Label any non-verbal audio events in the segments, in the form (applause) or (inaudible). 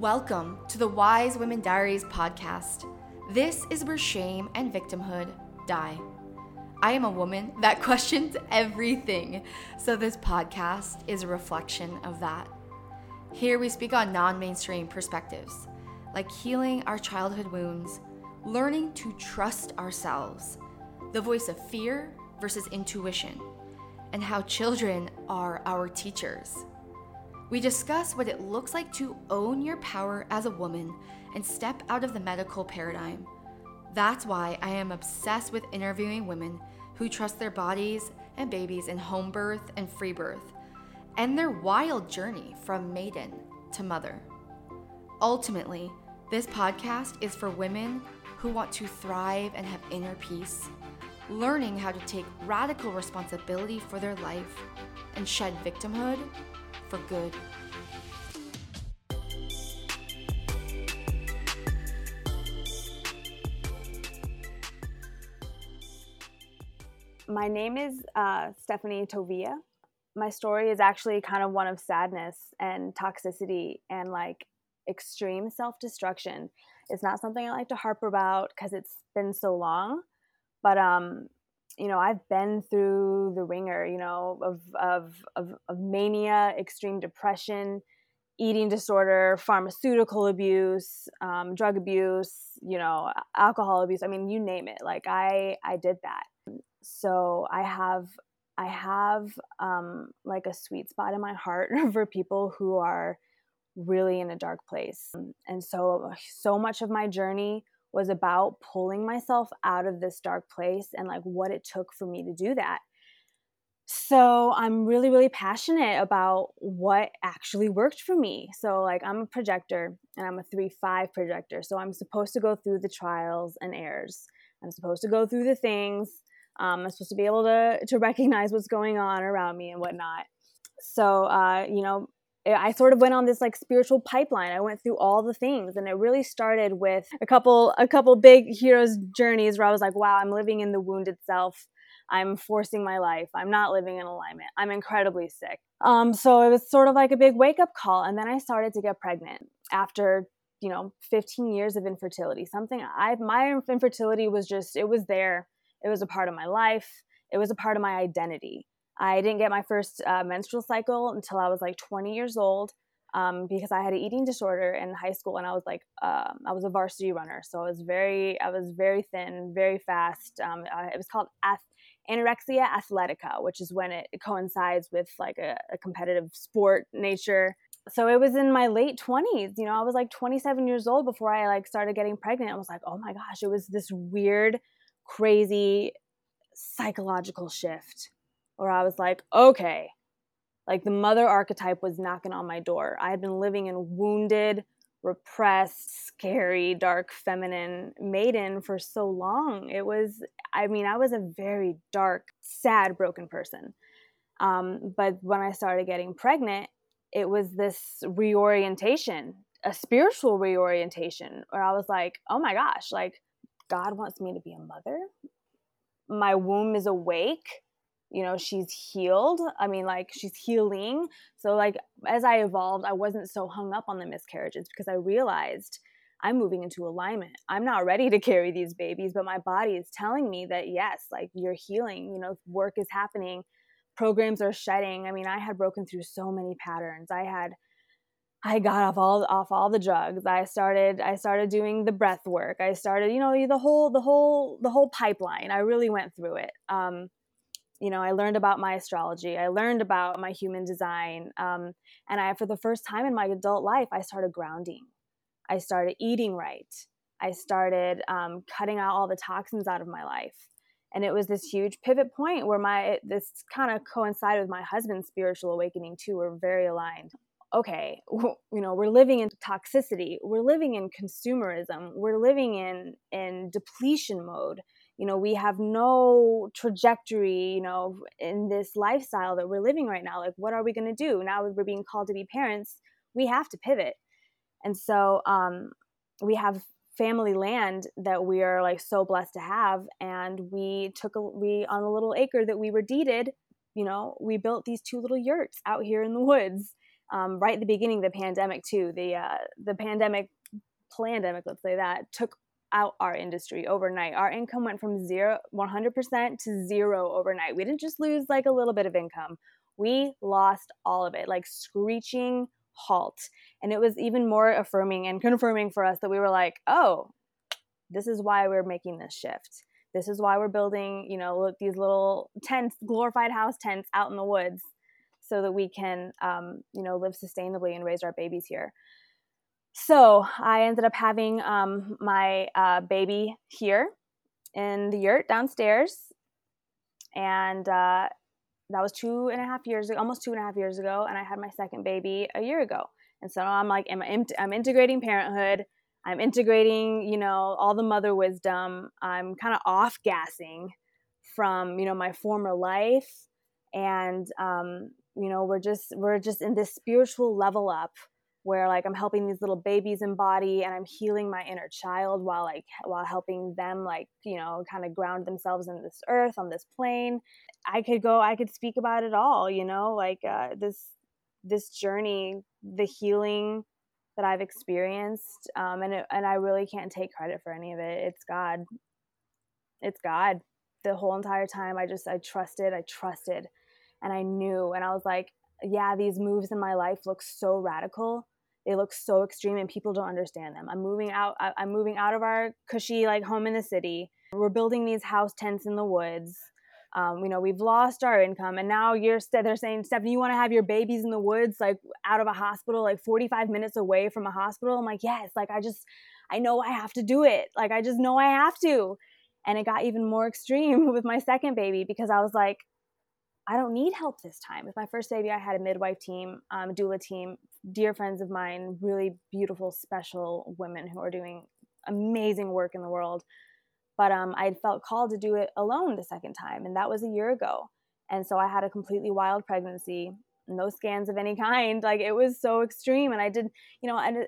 Welcome to the Wise Women Diaries podcast. This is where shame and victimhood die. I am a woman that (laughs) questions everything, so this podcast is a reflection of that. Here we speak on non mainstream perspectives, like healing our childhood wounds, learning to trust ourselves, the voice of fear versus intuition, and how children are our teachers. We discuss what it looks like to own your power as a woman and step out of the medical paradigm. That's why I am obsessed with interviewing women who trust their bodies and babies in home birth and free birth, and their wild journey from maiden to mother. Ultimately, this podcast is for women who want to thrive and have inner peace, learning how to take radical responsibility for their life and shed victimhood for good. My name is uh, Stephanie Tovia. My story is actually kind of one of sadness and toxicity and like extreme self destruction. It's not something I like to harp about because it's been so long, but um, you know i've been through the wringer you know of of of, of mania extreme depression eating disorder pharmaceutical abuse um, drug abuse you know alcohol abuse i mean you name it like i i did that. So i have i have um, like a sweet spot in my heart (laughs) for people who are really in a dark place. And so so much of my journey was about pulling myself out of this dark place and like what it took for me to do that. So I'm really, really passionate about what actually worked for me. So, like, I'm a projector and I'm a 3 5 projector. So, I'm supposed to go through the trials and errors. I'm supposed to go through the things. Um, I'm supposed to be able to, to recognize what's going on around me and whatnot. So, uh, you know, I sort of went on this like spiritual pipeline. I went through all the things and it really started with a couple a couple big heroes journeys where I was like, wow, I'm living in the wounded self. I'm forcing my life. I'm not living in alignment. I'm incredibly sick. Um, so it was sort of like a big wake up call. And then I started to get pregnant after, you know, 15 years of infertility. Something I, my infertility was just, it was there. It was a part of my life. It was a part of my identity. I didn't get my first uh, menstrual cycle until I was like 20 years old um, because I had an eating disorder in high school and I was like, uh, I was a varsity runner. So I was very, I was very thin, very fast. Um, uh, it was called ath- anorexia athletica, which is when it, coincides with like a, a competitive sport nature. So it was in my late 20s, you know, I was like 27 years old before I like started getting pregnant. I was like, oh my gosh, it was this weird, crazy psychological shift where I was like, okay, like the mother archetype was knocking on my door. I had been living in wounded, repressed, scary, dark, feminine maiden for so long. It was, I mean, I was a very dark, sad, broken person. Um, but when I started getting pregnant, it was this reorientation, a spiritual reorientation, where I was like, oh my gosh, like God wants me to be a mother. My womb is awake you know she's healed i mean like she's healing so like as i evolved i wasn't so hung up on the miscarriages because i realized i'm moving into alignment i'm not ready to (laughs) carry these babies but my body is telling me that yes like you're healing you know work is happening programs are shedding i mean i had broken through so many patterns i had I got off all off all the drugs. I started I started doing the breath work. I started, you know, the whole the whole the whole pipeline. I really went through it. Um, you know i learned about my astrology i learned about my human design um, and i for the first time in my adult life i started grounding. I started eating right. I started um, cutting out all the toxins out of my life. And it was this huge pivot point where my this kind of coincided with my husband's spiritual awakening too. We're very aligned. Okay you know we're living in toxicity. We're living in consumerism. We're living in in depletion mode you know we have no trajectory you know in this lifestyle that we're living right now like what are we going to do now we're being called to be parents we have to pivot and so um, we have family land that we are like so blessed to have and we took a we on a little acre that we were deeded you know we built these two little yurts out here in the woods um, right at the beginning of the pandemic too. The uh, the pandemic, pandemic, let's say that, took out our industry overnight. Our income went from zero, 100% to zero overnight. We didn't just lose like a little bit of income. We lost all of it, like screeching halt. And it was even more affirming and confirming for us that we were like, oh, this is why we're making this shift. This is why we're building, you know, these little tents, glorified house tents out in the woods so that we can, um, you know, live sustainably and raise our babies here. So I ended up having um, my uh, baby here in the yurt downstairs. And uh, that was two and a half years ago, almost two and a half years ago. And I had my second baby a year ago. And so I'm like, I'm, I'm integrating parenthood. I'm integrating, you know, all the mother wisdom. I'm kind of off gassing from, you know, my former life. And, um, you know, we're just, we're just in this spiritual level up where like I'm helping these little babies embody and I'm healing my inner child while like while helping them like you know kind of ground themselves in this earth on this plane. I could go I could speak about it all you know like uh, this this journey the healing that I've experienced um, and it, and I really can't take credit for any of it. It's God. It's God. The whole entire time I just I trusted I trusted and I knew and I was like yeah, these moves in my life look so radical. They look so extreme and people don't understand them. I'm moving out I'm moving out of our cushy like home in the city. We're building these house tents in the woods. Um, you know, we've lost our income, and now you're they're saying, Stephanie, you want to have your babies in the woods, like out of a hospital, like 45 minutes away from a hospital. I'm like, yes, like I just, I know I have to do it. Like I just know I have to. And it got even more extreme (laughs) with my second baby because I was like, I don't need help this time. With my first baby, I had a midwife team, um, doula team, dear friends of mine, really beautiful, special women who are doing amazing work in the world. But um, I felt called to do it alone the second time, and that was a year ago. And so I had a completely wild pregnancy, no scans of any (laughs) kind. Like it was so extreme, and I did, you know, and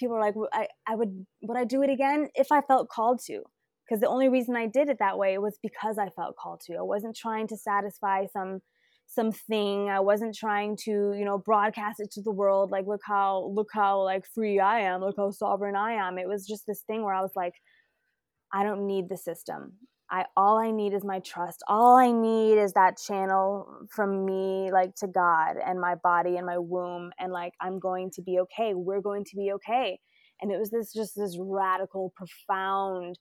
people are like, I, I would, would I do it again if I felt called to? Because the only reason I did it that way was because I felt called to. I wasn't trying to satisfy some something. I wasn't trying to, you know, broadcast it to the world like look how look how like free I am, look how sovereign I am. It was just this thing where I was like I don't need the system. I all I need is my trust. All I need is that channel from me like to God and my body and my womb and like I'm going to be okay. We're going to be okay. And it was this just this radical profound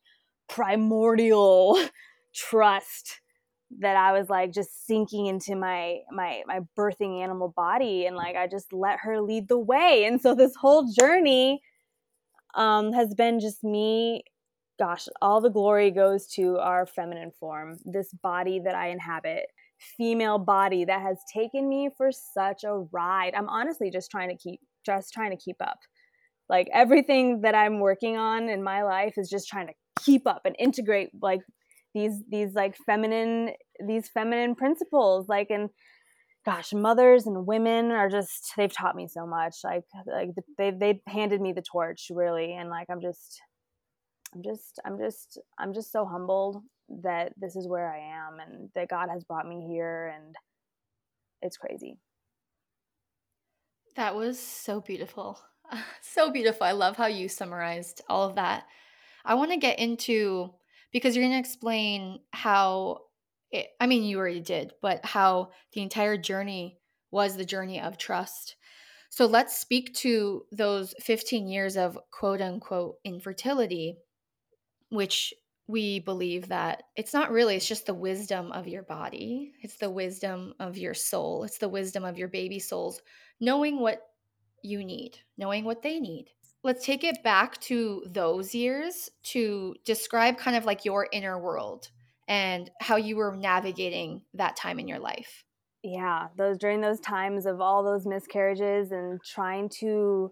primordial (laughs) trust that I was like just sinking into my my my birthing animal body and like I just let her lead the way. And so this whole journey um has been just me gosh, all the glory goes to our feminine form, this body that I inhabit, female body that has taken me for such a ride. I'm honestly just trying to keep just trying to keep up. Like everything that I'm working on in my life is just trying to keep up and integrate like these these like feminine these feminine principles like and gosh mothers and women are just they've taught me so much like like they they handed me the torch really and like i'm just i'm just i'm just i'm just so humbled that this is where i am and that god has brought me here and it's crazy. That was so beautiful. (laughs) So beautiful. I love how you summarized all of that I want to get into because you're going to explain how it, I mean, you already did, but how the entire journey was the journey of trust. So let's speak to those 15 years of quote unquote infertility, which we believe that it's not really, it's just the wisdom of your body. It's the wisdom of your soul. It's the wisdom of your baby souls, knowing what you need, knowing what they need let's take it back to those years to describe kind of like your inner world and how you were navigating that time in your life. Yeah, those during those times of all those miscarriages and trying to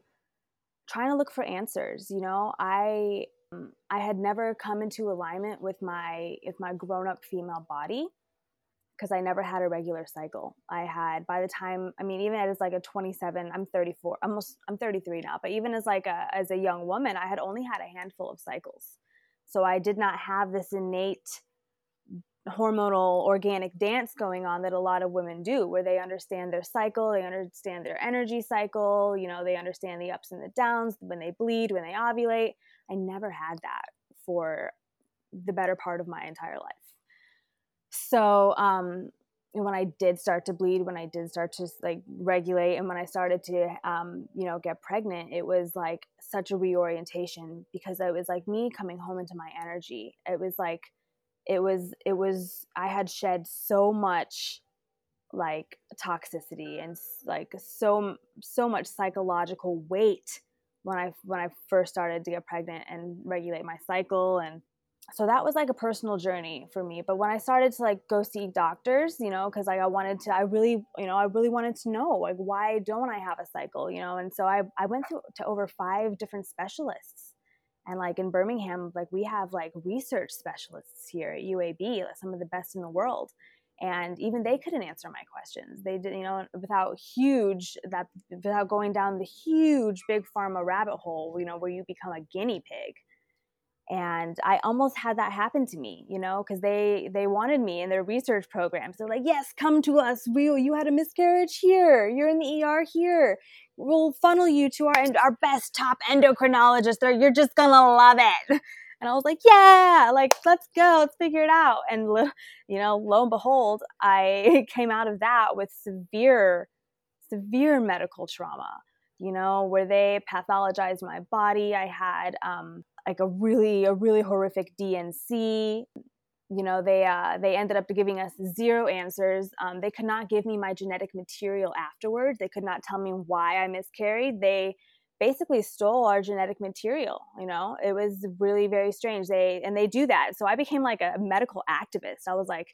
trying to look for answers, you know, I um, I had never come into alignment with my with my grown-up female body because I never had a regular cycle. I had by the time I mean even as like a 27, I'm 34, almost I'm 33 now, but even as like a as a young woman, I had only had a handful of cycles. So I did not have this innate hormonal organic dance going on that a lot of women do where they understand their cycle they understand their energy cycle you know they understand the ups and the downs when they bleed when they ovulate i never had that for the better part of my entire life so um when I did start to bleed, when I did start to like regulate, and when I started to, um, you know, get pregnant, it was like such a reorientation because it was like me coming home into my energy. It was like it was it was i had shed so much like toxicity and like so so much psychological weight when i when i first started to get pregnant and regulate my cycle and so that was like a personal journey for me but when i started to like go see doctors you know because like i wanted to i really you know i really wanted to know like why don't i have a cycle you know and so i, I went to over five different specialists and like in Birmingham, like we have like research specialists here at UAB, like some of the best in the world. And even they couldn't answer my questions. They did, you know, without huge that without going down the huge big pharma rabbit hole, you know, where you become a guinea pig and i almost had that happen to me you know because they they wanted me in their research programs. They're like yes come to us we you had a miscarriage here you're in the er here. We'll funnel you to our our best top endocrinologist They're, you're just gonna love it. And i was like yeah like let's go let's figure it out. And you know lo and behold i (laughs) came out of that with severe severe medical trauma you know, where they pathologized my body. I had um, like a really a really horrific D&C. You know, they uh, they ended up giving us zero answers. Um, they could not give me my genetic material afterwards. They could not tell me why I miscarried. They basically stole our genetic material you know it was really very strange they and they do that so i became like a medical activist i was like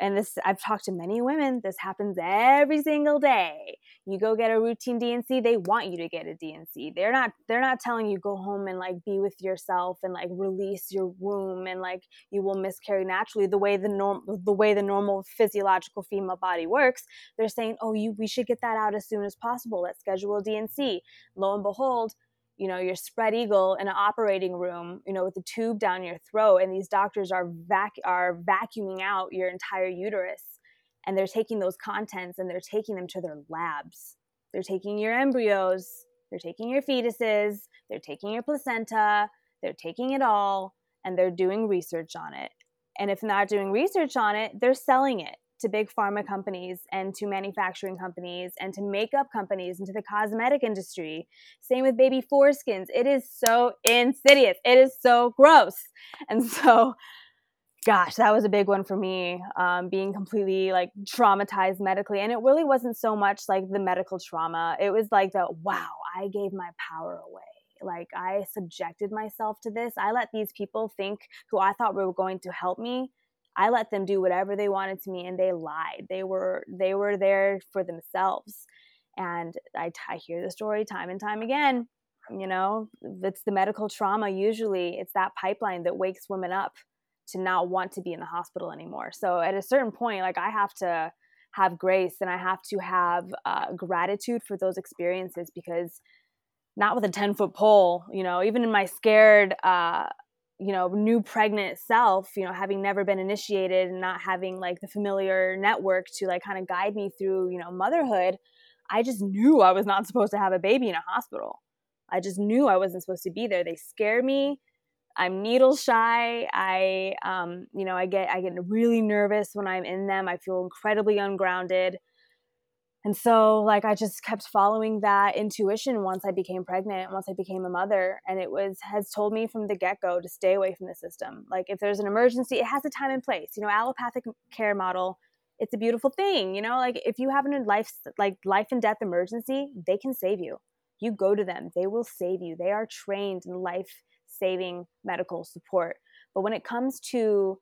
and this I've talked to many women, this happens every single day. You go get a routine D&C, they want you to get a D&C. They're not they're not telling you go home and like be with yourself and like release your womb and like you will miscarry naturally the way the norm the way the normal physiological female body works. They're saying, "Oh, you we should get that out as soon as possible. Let's schedule a D&C." Lo and behold, you know you're spread eagle in an operating room you know with a tube down your throat and these doctors are vac are vacuuming out your entire uterus and they're taking those contents and they're taking them to their labs. They're taking your embryos they're taking your fetuses they're taking your placenta they're taking it all and they're doing research on it. And if not doing research on it they're selling it to big pharma companies and to manufacturing companies and to makeup companies and to the cosmetic industry. Same with baby foreskins. It is so insidious. It is so gross. And (laughs) so, gosh, that was a big one for me, um, being completely like traumatized medically. And it really wasn't so much like the medical trauma, it was like the wow, I gave my power away like i subjected myself to this i let these people think who i thought were going to help me I let them do whatever they wanted to me and they lied. They were they were there for themselves. And I, I hear the story time and time again. You know, it's the medical trauma usually. It's that pipeline that wakes women up to not want to be in the hospital anymore. So at a certain point, like I have to have grace and I have to have uh, gratitude for those experiences because not with a 10 foot pole, you know, even in my scared, uh, you know new pregnant self you know having never been initiated and not having like the familiar network to like kind of guide me through you know motherhood i just knew i was not supposed to have a baby in a hospital. I just knew i wasn't supposed to be there. They scare me. I'm needle shy. I um you know i get i get really nervous when i'm in them. I feel incredibly ungrounded and so like i just kept following that intuition once i became pregnant once i became a mother and it was has told me from the get-go to stay away from the system. Like if there's an emergency it has a time and place. You know allopathic care model it's a beautiful thing you know? Like if you have a life like life and death emergency they can save you. You go to them. They will save you. They are trained in life saving medical support. But when it comes to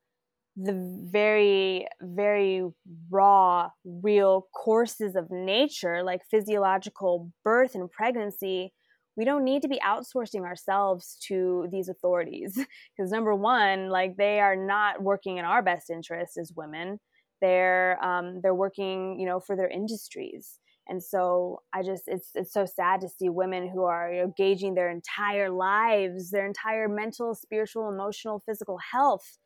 the very, very raw, real courses of nature, like physiological birth and pregnancy, we don't need to be outsourcing ourselves to these authorities. (laughs) Because number one, like they are not working in our best interest as women. They're um, they're working, you know, for their industries. And so I just it's it's so sad to see women who are you know, gauging their entire lives, their entire mental, spiritual, emotional, physical health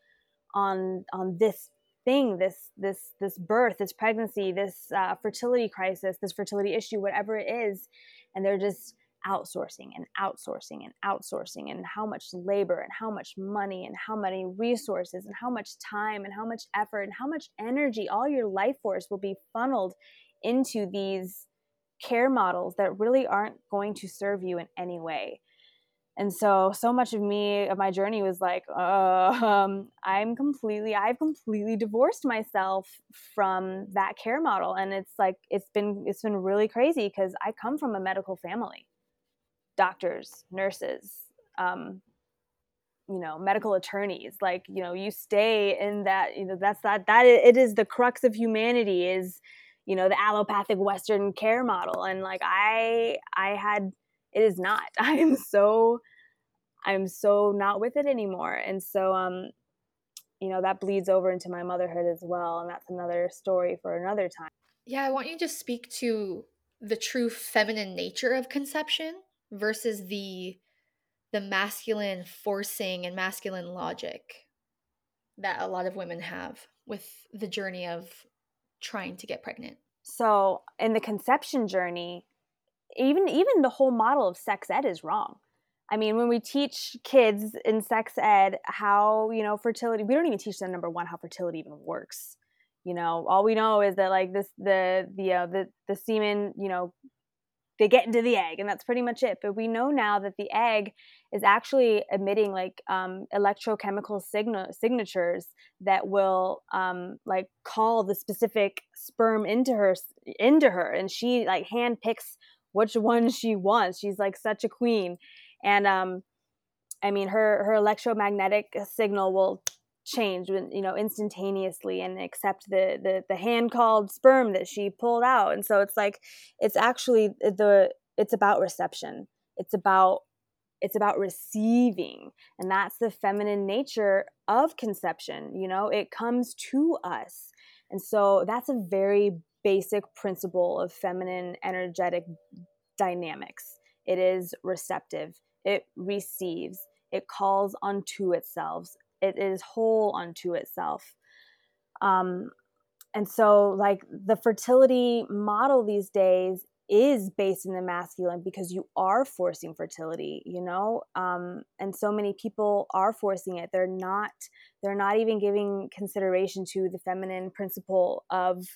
on on this thing this this this birth this pregnancy this uh, fertility crisis this fertility issue whatever it is. And they're just outsourcing and outsourcing and outsourcing and how much labor and how much money and how many resources and how much time and how much effort and how much energy all your life force will be funneled into these care models that really aren't going to serve you in any way and so so much of me of my journey was like uh, um, i'm completely i've completely divorced myself from that care model. And it's like it's been it's been really crazy because i come from a medical family. Doctors nurses um, you know medical attorneys like you know you stay in that you know that's that that it is the crux of humanity is you know the allopathic western care model. And like i i had it is not. (laughs) I am so i'm so not with it anymore and so um you know that bleeds over into my motherhood as well and that's another story for another time yeah i want you to speak to the true feminine nature of conception versus the the masculine forcing and masculine logic that a lot of women have with the journey of trying to get pregnant so in the conception journey even even the whole model of sex ed is wrong. I mean, when we teach kids in sex ed how, you know, fertility, we don't even teach them number one how fertility even works. You know, all we know is that like this the the uh, the the semen, you know, they get into the egg and that's pretty much it. But we know now that the egg is actually emitting like um, electrochemical signal signatures that will um, like call the specific sperm into her into her, and she like hand picks which one she wants. She's like such a queen. And um I mean her her electromagnetic signal will change you know instantaneously and accept the the the hand called sperm that she pulled out. And so it's like it's actually the it's about reception. It's about it's about receiving and that's the feminine nature of conception you know it comes to us and so that's a very basic principle of feminine energetic dynamics. It is receptive, it receives, it calls unto itself, it is whole unto itself. Um, and so, like, the fertility model these days is based in the masculine because you are forcing fertility you know um, and so many people are forcing it they're not they're not even giving consideration to the feminine principle of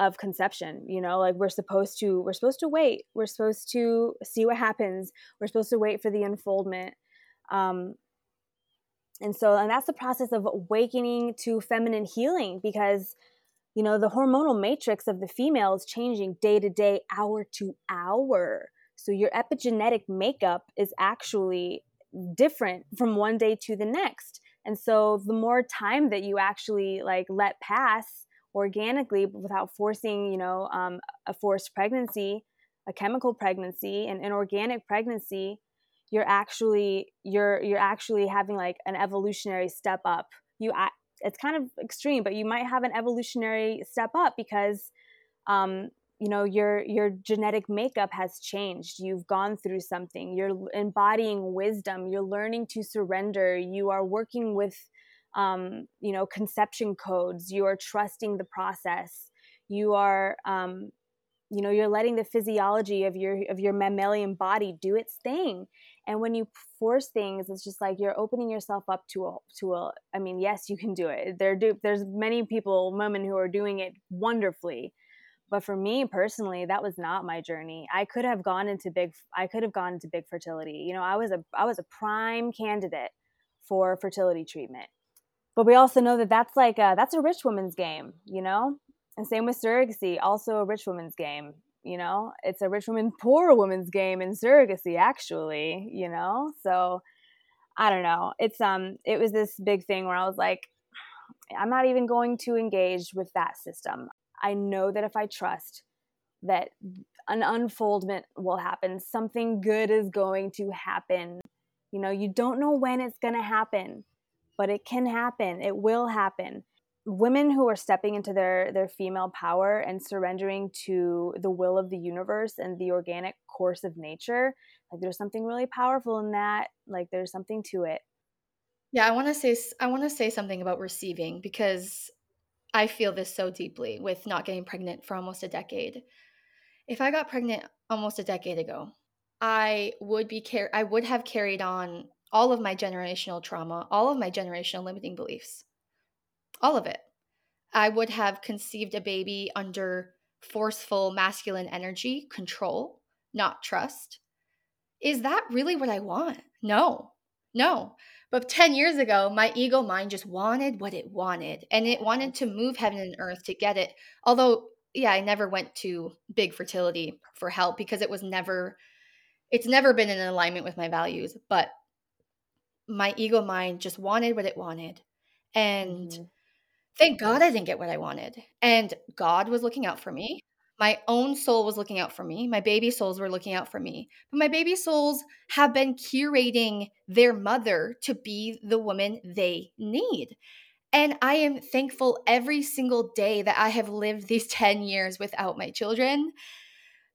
of conception you know like we're supposed to we're supposed to wait we're supposed to see what happens we're supposed to wait for the unfoldment um and so and that's the process of awakening to feminine healing because you know the hormonal matrix of the female is changing day to day hour to hour. So your epigenetic makeup is actually different from one day to the next. And so the more time that you actually like let pass organically without forcing, you know, um, a forced pregnancy, a chemical pregnancy, an organic pregnancy, you're actually you're you're actually having like an evolutionary step up. You it's kind of extreme, but you might have an evolutionary step up because um, you know your your genetic makeup has changed. You've gone through something. You're embodying wisdom. You're learning to surrender. You are working with um, you know conception codes you are trusting the process you are um, you know you're letting the physiology of your of your mammalian body do its thing. And when you force things it's just like you're opening yourself up to a to a i mean yes you can do it. There do there's many people women who are doing it wonderfully. But for me personally that was not my journey. I could have gone into big i could have gone into big fertility. You know i was a i was a prime candidate for fertility treatment but we also know that that's like a, that's a rich woman's game you know? And same with surrogacy also a rich woman's game you know? It's a rich woman (laughs) poor woman's game in surrogacy actually you know? So i don't know. It's um it was this big thing where i was like i'm not even going to engage with that system. I know that if i trust that an unfoldment will happen something good is going to happen. You know you don't know when it's going to happen but it can happen. It will happen. Women who are stepping into their their female power and surrendering to the will of the universe and the organic course of nature, like there's something really powerful in that. Like there's something to it. Yeah, I want to say I want to say something about receiving because I feel this so deeply with not getting pregnant for almost a decade. If I got pregnant almost a decade ago, I would be car- I would have carried on all of my generational trauma, all of my generational limiting beliefs. All of it. I would have conceived a baby under forceful masculine energy, control, not trust. Is that really what I want? No. No. But 10 years ago, my ego mind just wanted what it wanted and it wanted to move heaven and earth to get it. Although, yeah, I never went to big fertility for help because it was never, it's never been in alignment with my values. But my ego mind just wanted what it wanted. And mm-hmm. thank God I didn't get what I wanted. And God was looking out for me. My own soul was looking out for me. My baby souls were looking out for me. But my baby souls have been curating their mother to be the woman they need. And I am thankful every single day that I have lived these (laughs) 10 years without my children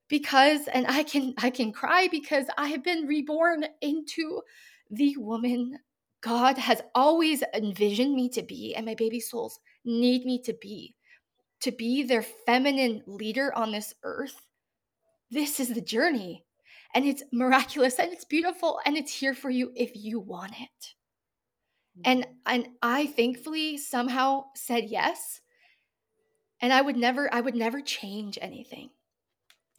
because and I can I can cry because I have been reborn into the woman God has always envisioned me to be and my baby souls need me to be to be their feminine leader on this earth, this is the journey. And it's miraculous and it's beautiful and it's here for you if you want it. And and I thankfully somehow said yes. And I would never I would never change anything.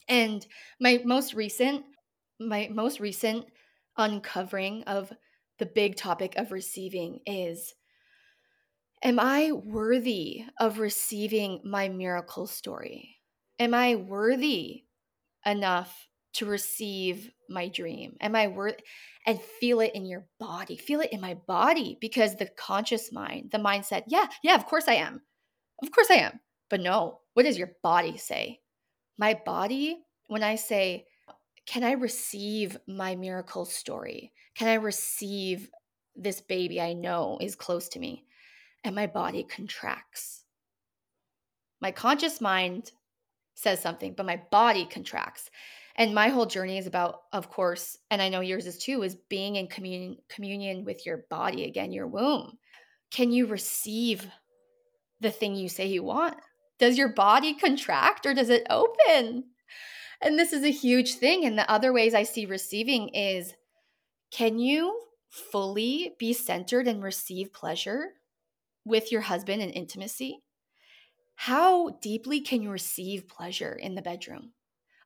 And my most recent my most recent uncovering of the big topic of receiving is Am I worthy of receiving my miracle story? Am I worthy enough to receive my dream? Am I worth and feel it in your body? Feel it in my body because the conscious mind, the mind said, Yeah, yeah, of course I am. Of course I am. But no, what does your body say? My body, when I say, Can I receive my miracle story? Can I receive this baby I know is close to me? and my body contracts. My conscious mind says something, but my body contracts. And my whole journey is about, of course, and I know yours is too, is being in communion, communion with your body again, your womb. Can you receive the thing you say you want? Does your body contract or does it open? And this is a huge thing. And the other ways I see receiving is can you fully be centered and receive pleasure with your husband in intimacy, how deeply can you receive pleasure in the bedroom?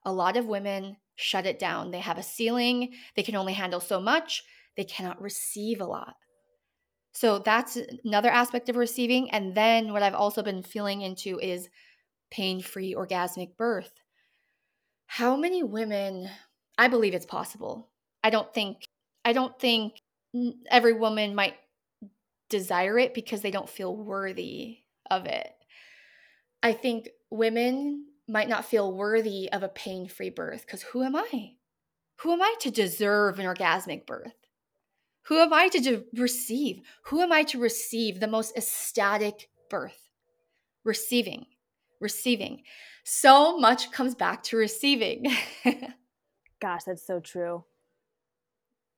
A lot of women shut it down. They have a ceiling, they can only handle so much, they cannot receive a lot. So that's another aspect of receiving. And then what I've also been feeling into is pain free orgasmic birth. How many women, I believe it's possible. I don't think, I don't think every woman might desire it because they don't feel worthy of it. I think women might not feel worthy of a pain free birth because who am I? Who am I to deserve an orgasmic birth? Who am I to de- receive? Who am I to receive the most ecstatic birth? Receiving, receiving. So much comes back to receiving. (laughs) Gosh, that's so true.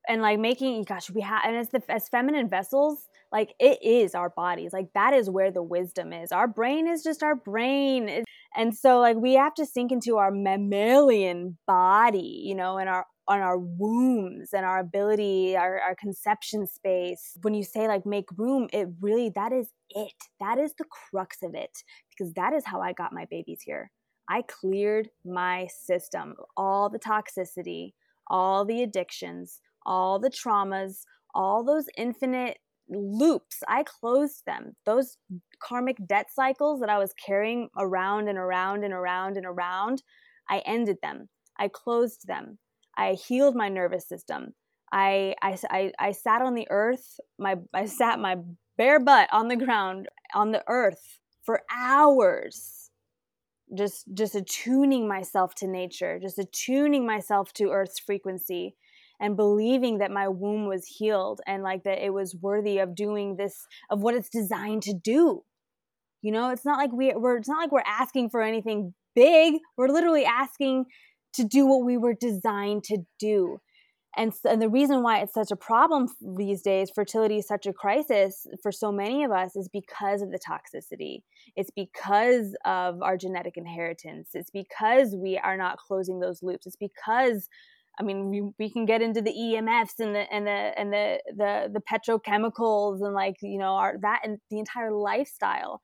And like making, gosh, we have, and as the as feminine vessels, like it is our bodies like that is where the wisdom is our brain is just our brain and so like we have to sink into our mammalian body you know and our on our wombs and our ability our, our conception space when you say like make room it really that is it that is the crux of it because that is how i got my babies here i cleared my system all the toxicity all the addictions all the traumas all those infinite loops. I closed them. Those karmic debt cycles that I was carrying around and around and around and around, I ended them. I closed them. I healed my nervous system. I, I, I, I sat on the earth. My, I sat my bare butt on the ground on the earth for hours just just attuning myself to nature just attuning myself to earth's frequency and believing that my womb was healed and like that it was worthy of doing this of what it's designed to do you know it's not like we, we're it's not like we're asking for anything big we're literally asking to do what we were designed to do. And, and the reason why it's such a problem these days fertility is such a crisis for so many of us is because of the toxicity. It's because of our genetic inheritance. It's because we are not closing those loops. It's because I mean, we, we can get into the EMFs and the and the and the the the petrochemicals and like you know our that and the entire lifestyle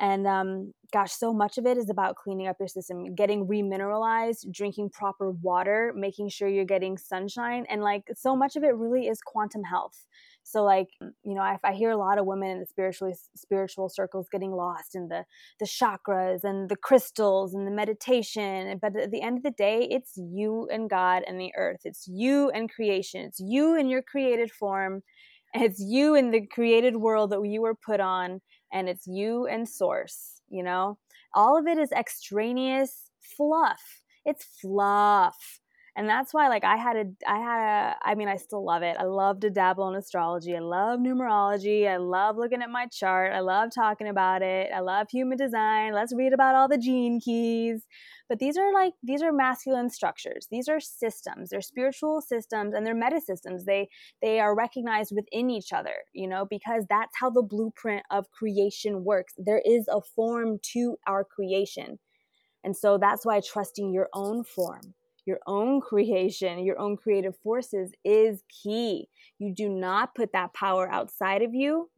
and um, gosh, so much of it is about cleaning up your system, getting remineralized, drinking proper water, making sure you're getting sunshine. And like so much of it really is quantum health. So like, you know, I, I hear a lot of women in the spiritual spiritual circles getting lost in the the chakras and the crystals and the meditation. But at the end of the day, it's you and God and the earth. It's you and creation. It's you in your created form. It's you in the created world that you were put on and it's you and source, you know? All of it is extraneous fluff. It's fluff. And that's why like I had a I had a I mean I still love it. I love to dabble in astrology. I love numerology. I love looking at my chart. I love talking about it. I love human design. Let's read about all the gene keys. But these are like these are masculine structures. These are systems. They're spiritual systems and they're meta systems. They they are recognized within each other, you know, because that's how the blueprint of creation works. There is a form to our creation. And so that's why trusting your own form, your own creation, your own creative forces is key. You do not put that power outside of you,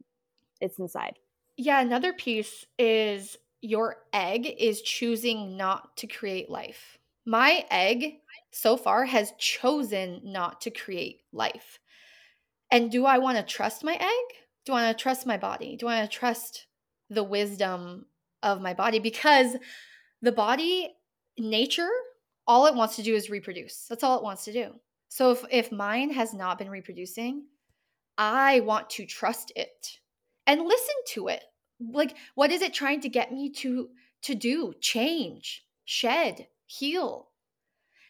it's inside. Yeah, another piece is your egg is choosing not to create life. My egg so far has chosen not to create life. And do I want to trust my egg? Do I want to trust my body? Do I want to trust the wisdom of my body? Because the body, nature, all it wants to do is reproduce. That's all it wants to do. So if, if mine has not been reproducing, I want to trust it and listen to it like what is it trying to get me to to do change shed heal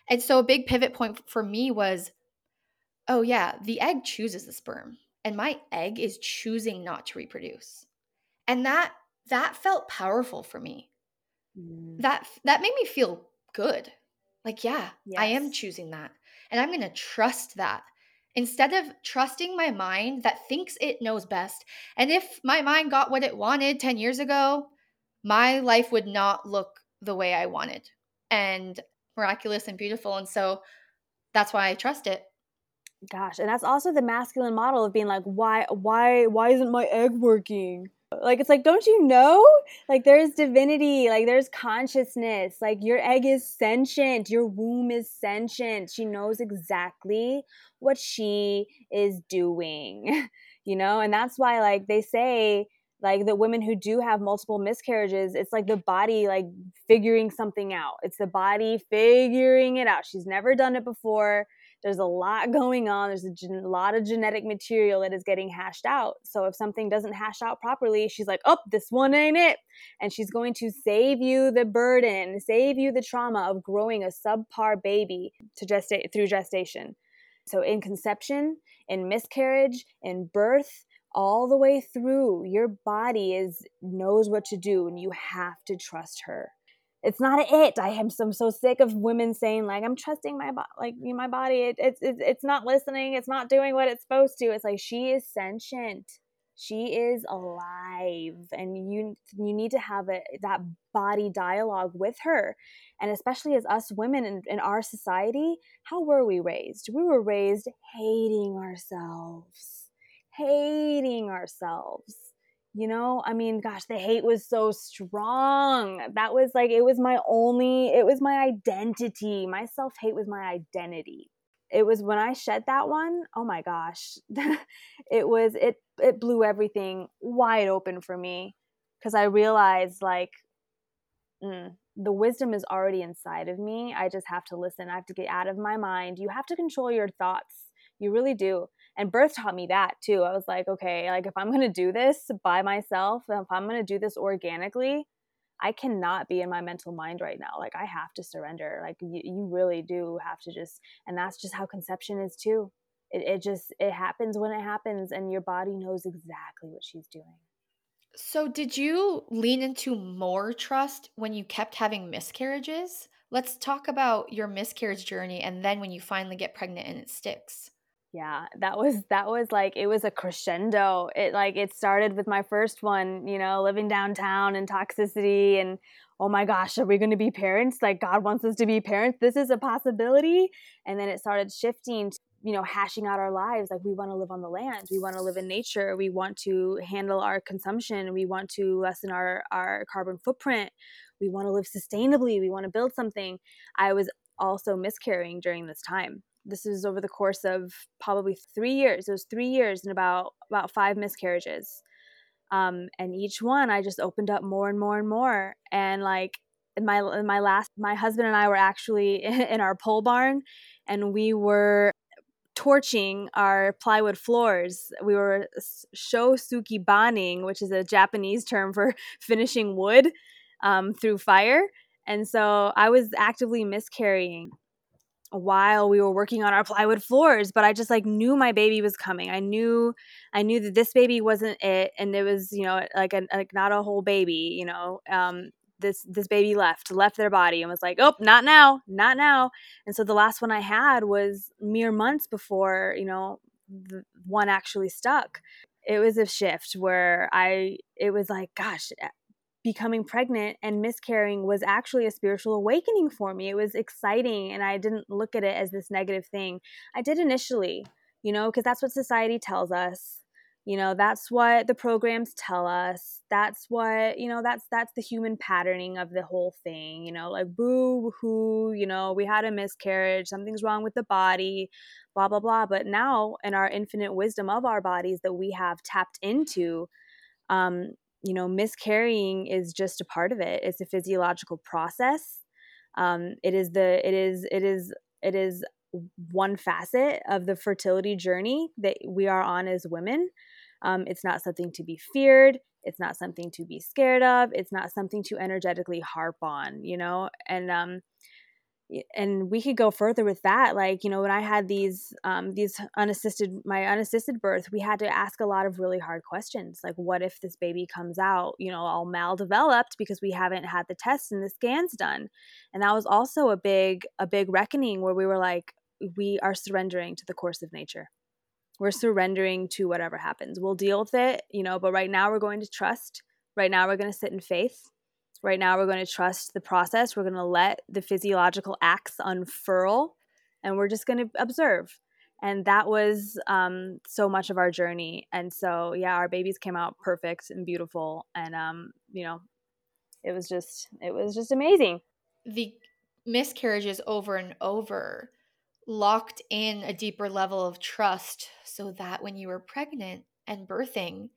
and so a big pivot point for me was oh yeah the egg chooses the sperm and my egg is choosing not to reproduce and that that felt powerful for me mm. that that made me feel good like yeah yes. i am choosing that and i'm going to trust that instead of trusting my mind that thinks it knows best. And if my mind got what it wanted 10 years ago, my life would not look the way I wanted and miraculous and beautiful. And so that's why I trust it. Gosh, and that's also the masculine model of being like, why, why, why isn't my egg working? Like it's like, don't you know? Like there's divinity, like there's consciousness. Like your egg is sentient, your womb is sentient. She knows exactly what she is doing. (laughs) You know, and that's why like they say like the women who do have multiple miscarriages it's like the body like figuring something out it's the body figuring it out she's never done it before there's a lot going on. There's a gen- lot of genetic material that is getting hashed out. So if something doesn't hash out properly, she's like, oh, this one ain't it. And she's going to save you the burden, save you the trauma of growing a subpar baby to gestate through gestation. So in conception, in miscarriage, in birth, all the way through, your body is knows what to do and you have to trust her it's not it. I am so, so sick of women saying like I'm trusting my body, like my body. It, it's it's it's not listening. It's not doing what it's supposed to. It's like she is sentient. She is alive, and you you need to have a, that body dialogue with her, and especially as us women in, in our society, how were we raised? We were raised hating ourselves, hating ourselves you know i mean gosh the hate was so strong. That was like it was my only it was my identity. My self-hate was my identity. It was when i shed that one oh my gosh (laughs) it was it it blew everything wide open for me because i realized like mm, the wisdom is already inside of me. I just have to listen. I have to get out of my mind. You have to control your thoughts. You really do and birth taught me that too. I was like okay like if i'm going to do this by myself if i'm going to do this organically i cannot be in my mental mind right now. Like i have to surrender. Like you, you really do have to just and that's just how conception is too. It, it just it happens when it happens and your body knows exactly what she's doing. So did you lean into more trust when you kept having miscarriages? Let's talk about your miscarriage journey and then when you finally get pregnant and it sticks. Yeah, that was that was like it was a crescendo. It like it started with my first one, you know, living downtown and toxicity and oh my gosh, are we going to be parents? Like God wants us to be parents. This is a possibility. And then it started shifting to, you know, hashing out our lives. Like we want to live on the land. We want to live in nature. We want to handle our consumption. We want to lessen our our carbon footprint we want to live sustainably, we want to build something. I was also miscarrying during this time. This is over the course of probably three years. It was three years and about about five miscarriages. Um, and each one I just opened up more and more and more. And like in my in my last, my husband and I were actually (laughs) in our pole barn, and we were torching our plywood floors. We were shou sugi banning, which is a Japanese term for (laughs) finishing wood um, through fire. And so I was actively miscarrying while we were working on our plywood floors but i just like knew my baby was coming. I knew i knew that this baby wasn't it and it was you know like a, like not a whole baby you know um this this baby left left their body and was like oh not now not now. And so the last one i had was mere months before you know the one actually stuck. It was a shift where i it was like gosh becoming pregnant and miscarrying was actually a spiritual awakening for me. It was exciting and I didn't look at it as this negative thing. I did initially, you know, because that's what society tells us. You know, that's what the programs tell us. That's what, you know, that's that's the human patterning of the whole thing, you know, like boo hoo, you know, we had a miscarriage, something's wrong with the body, blah blah blah. But now in our infinite wisdom of our bodies that we have tapped into, um, you know, miscarrying is just a part of it. It's a physiological process. Um, it is the it is it is it is one facet of the fertility journey that we are on as women. Um, it's not something to be feared. It's not something to be scared of. It's not something to energetically harp on, you know. And um, and we could go further with that like you know when i had these um these unassisted my unassisted birth we had to ask a lot of really hard questions like what if this baby comes out you know all maldeveloped because we haven't had the tests and the scans done? And that was also a big a big reckoning where we were like we are surrendering to the course of nature. We're surrendering to whatever happens. We'll deal with it you know but right now we're going to trust. Right now we're going to sit in faith Right now, we're going to trust the process. We're going to let the physiological acts unfurl and we're just going to observe. And that was um, so much of our journey. And so, yeah, our babies came out perfect and beautiful. And, um, you know, it was just, it was just amazing. The miscarriages over and over locked in a deeper level of trust so that when you were pregnant and birthing,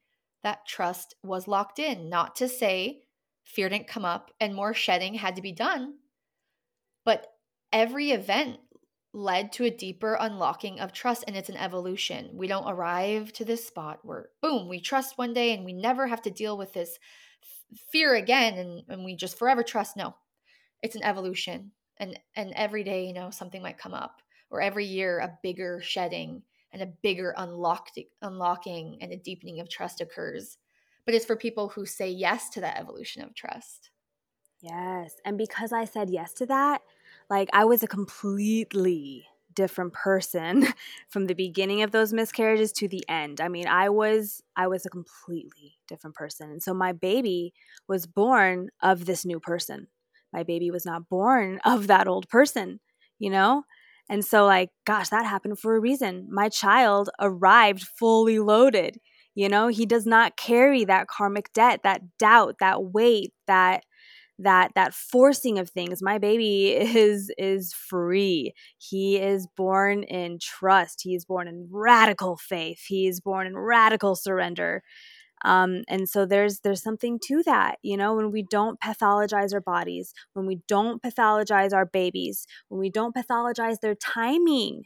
that trust was locked in. Not to say fear didn't come up and more shedding had to be done. But every event led to a deeper unlocking of trust and it's an evolution. We don't arrive to this spot where boom, we trust one day and we never have to deal with this fear again and, and we just forever trust. No. It's an evolution. And and every day, you know, something might come up. Or every year a bigger shedding and a bigger unlocked unlocking and a deepening of trust occurs but it's for people who say yes to that evolution of trust. Yes. And because I said yes to that, like I was a completely different person (laughs) from the beginning of those miscarriages to the end. I mean, I was I was a completely different person. And so my baby was born of this new person. My baby was not born (laughs) of that old person, you know? And so like gosh, that happened for a reason. My child arrived fully loaded. You know, he does not carry that karmic debt, that doubt, that weight, that that that forcing of things. My baby (laughs) is is free. He is born in trust. He is born in radical faith. He is born in radical surrender. Um, and so there's there's something to that you know when we don't pathologize our bodies when we don't pathologize our babies when we don't pathologize their timing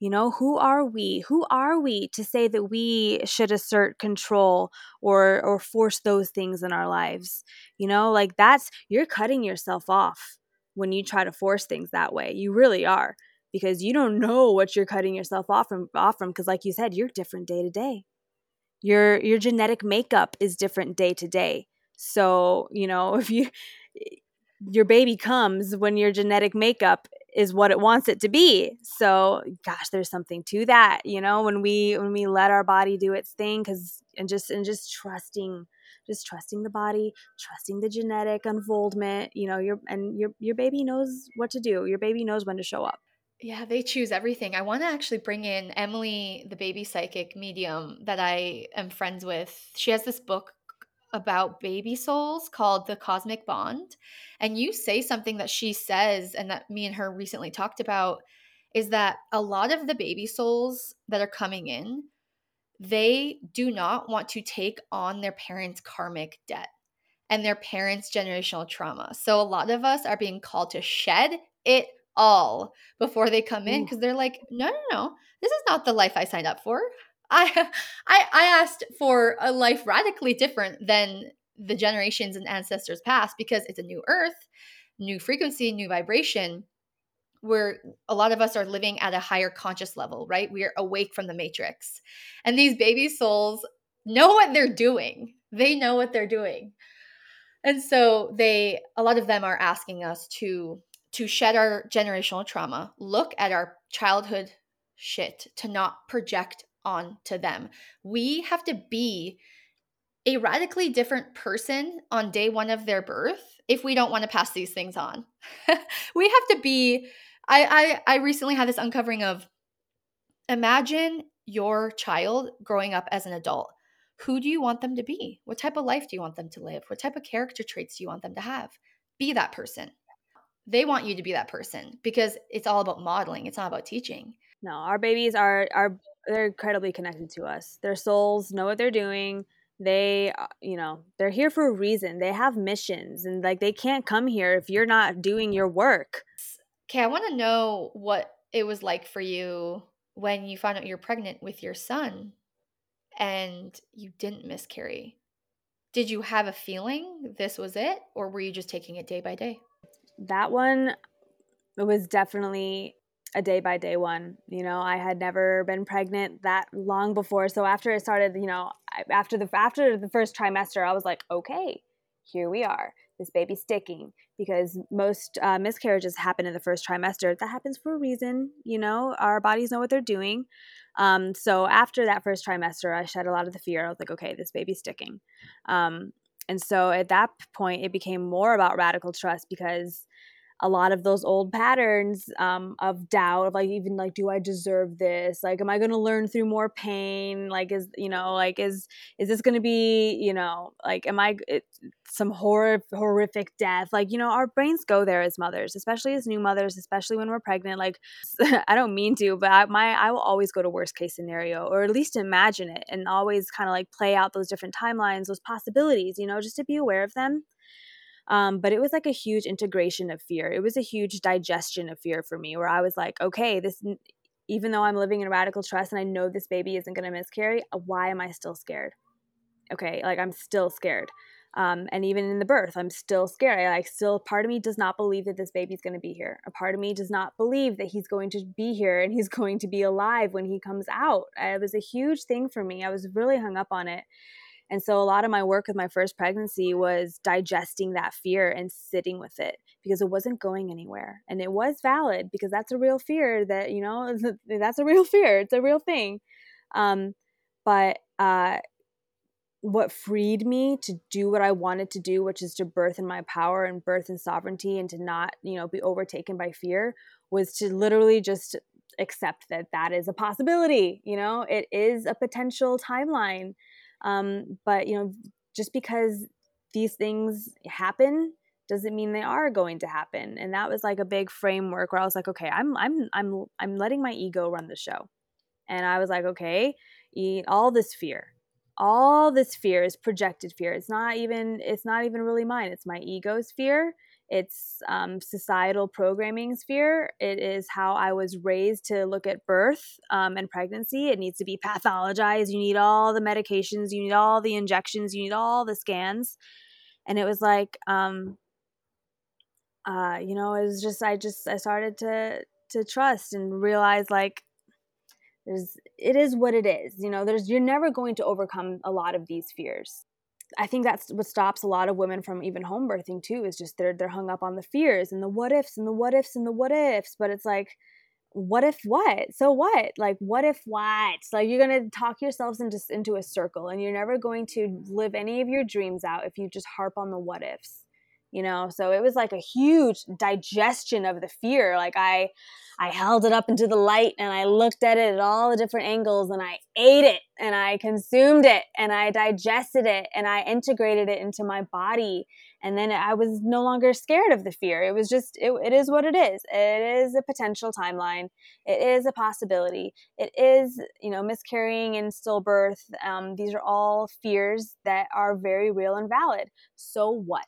you know, who are we? Who are we to say that we should assert control or or force those things in our lives? You know, like that's you're cutting yourself off when you try to force things that way. You really are because you don't know what you're cutting yourself off from off from because like you said, you're different day to day. Your your genetic makeup is different day to day. So, you know, (laughs) if you your baby comes when your genetic makeup is what it wants it to be so gosh there's something to that you know when we when we let our body do its thing because and just and just trusting just trusting the body trusting the genetic unfoldment you know your and your your baby knows what to do your baby knows when to show up yeah, they choose everything. I want to actually bring in Emily, the baby psychic medium that I am friends with. She has this book about baby souls called The Cosmic Bond. And you say something that she says, and that me and her recently talked about, is that a lot of the baby souls that are coming in, they do not want to take on their parents' karmic debt and their parents' generational trauma. So a lot of us are being called to shed it all before they come in because they're like, no, no, no, this is not the life I signed up for. I, (laughs) I, I asked for a life radically different than the generations and ancestors past because it's a new earth, new frequency, new vibration. Where a lot of us are living at a higher conscious level, right? We are awake from the matrix. And these baby souls know what they're doing. They know what they're doing. And so they a lot of them are asking us to to shed our generational trauma, look at our childhood shit, to not project onto them. We have to be a radically different person on day one of their birth if we don't want to pass these things on. (laughs) we have to be. I, I I recently had this uncovering of imagine your child growing up as an adult. Who do you want them to be? What type of life do you want them to live? What type of character traits do you want them to have? Be that person they want you to be that person because it's all about modeling it's not about teaching no our babies are are they're incredibly connected to us. Their souls know what they're doing. They uh, you know they're here for a reason. They have missions and like they can't come here if you're not doing your work. Okay i want to know what it was like for you when you found out you're pregnant with your son and you didn't miscarry. Did you have a feeling this was it or were you just taking it day by day? That one it was definitely a day by day one. You know, I had never been pregnant that long before. So after I started, you know, after the after the first trimester, I was like, okay, here we are. This baby's sticking because most uh, miscarriages happen in the first trimester. That happens for a reason. You know, our bodies know what they're doing. Um, so after that first trimester, I shed a lot of the fear. I was like, okay, this baby's sticking. Um, and so at that point, it became more about radical trust because a lot of those old patterns um, of doubt of like even like do i deserve this? Like am i going to learn through more pain? Like is you know like is is this going to be you know like am i it, some horror horrific death? Like you know our brains go there as mothers especially as new mothers especially when we're pregnant. Like (laughs) i don't mean to but I, my i will always go to worst case scenario or at least imagine it and always kind of like play out those different timelines those possibilities you know just to be aware of them um, but it was like a huge integration of fear. It was a huge digestion of fear for me, where I was like, okay, this, even though I'm living in radical trust and I know this baby isn't going to miscarry, uh, why am I still scared? Okay, like I'm still scared. Um, and even in the birth, I'm still scared. I, like, still, part of me does not believe that this baby's going to be here. A part of me does not believe that he's going to be here and he's (laughs) going to be alive when he comes out. It was a huge thing for me. I was really hung up on it. And so a lot of my work with my first pregnancy was digesting that fear and sitting with it because it wasn't going anywhere. And it was valid because that's a real fear that, you know, (laughs) that's a real fear. It's a real thing. Um, but uh, what freed me to do what I wanted to do, which is to birth in my power and birth in sovereignty and to not, you know, be overtaken by fear, was to literally just accept that that is a possibility. You know, it is a potential timeline um, but you know, just because these things happen doesn't mean they are going to happen. And that was like a big framework where I was like, okay, I'm I'm I'm I'm letting my ego run the show. And I was like, okay, eat all this fear. All this fear is projected fear. It's not even it's not even really mine. It's my ego's fear it's um, societal programming sphere. It is how I was raised to look at birth um, and pregnancy. It needs to be pathologized. You need all the medications, you need all the injections, you need all the scans. And it was like, um, uh, you know, it was just I just I started to to trust and realize like there's it is what it is. You know, there's you're never going to overcome a lot of these fears I think that's what stops a lot of women from even home birthing too is just they're they're hung up on the fears and the what ifs and the what ifs and the what ifs but it's like what if what? So what? Like what if what? Like you're going to talk yourselves into into a circle and you're never going to live any of your dreams out if you just harp on the what ifs you know? So it was like a huge digestion of the fear. Like i i held it up into the light and i looked at it at all the different angles and i ate it and i consumed it and i digested it and i integrated it into my body. And then i was no longer scared of the fear. It was just it, it is what it is. It is a potential timeline. It is a possibility. It is you know miscarrying and stillbirth. Um, these are all fears that are very real and valid. So what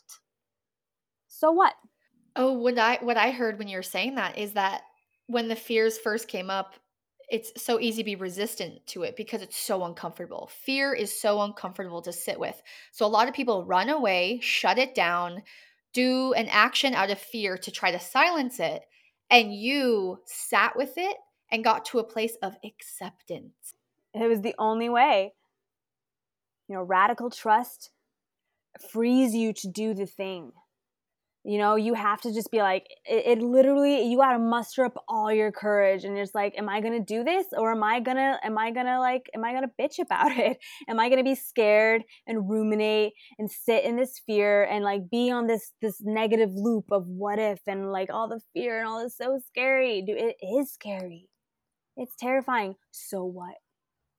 so what? Oh, what I what I heard when you were saying that is that when the fears first came up, it's so easy to be resistant to it because it's so uncomfortable. Fear is so uncomfortable to sit with. So a lot of people run away, shut it down, do an action out of fear to try to silence it, and you sat with it and got to a place of acceptance. It was the only way. You know, radical trust frees you to do the thing you know you have to just be like it, it literally you got to muster up all your courage and it's like am i gonna do this or am i gonna am i gonna like am i gonna bitch about (laughs) it? Am i gonna be scared and ruminate and sit in this fear and like be on this this negative loop of what if and like all the fear and all this so scary? Dude it is scary. It's terrifying. So what?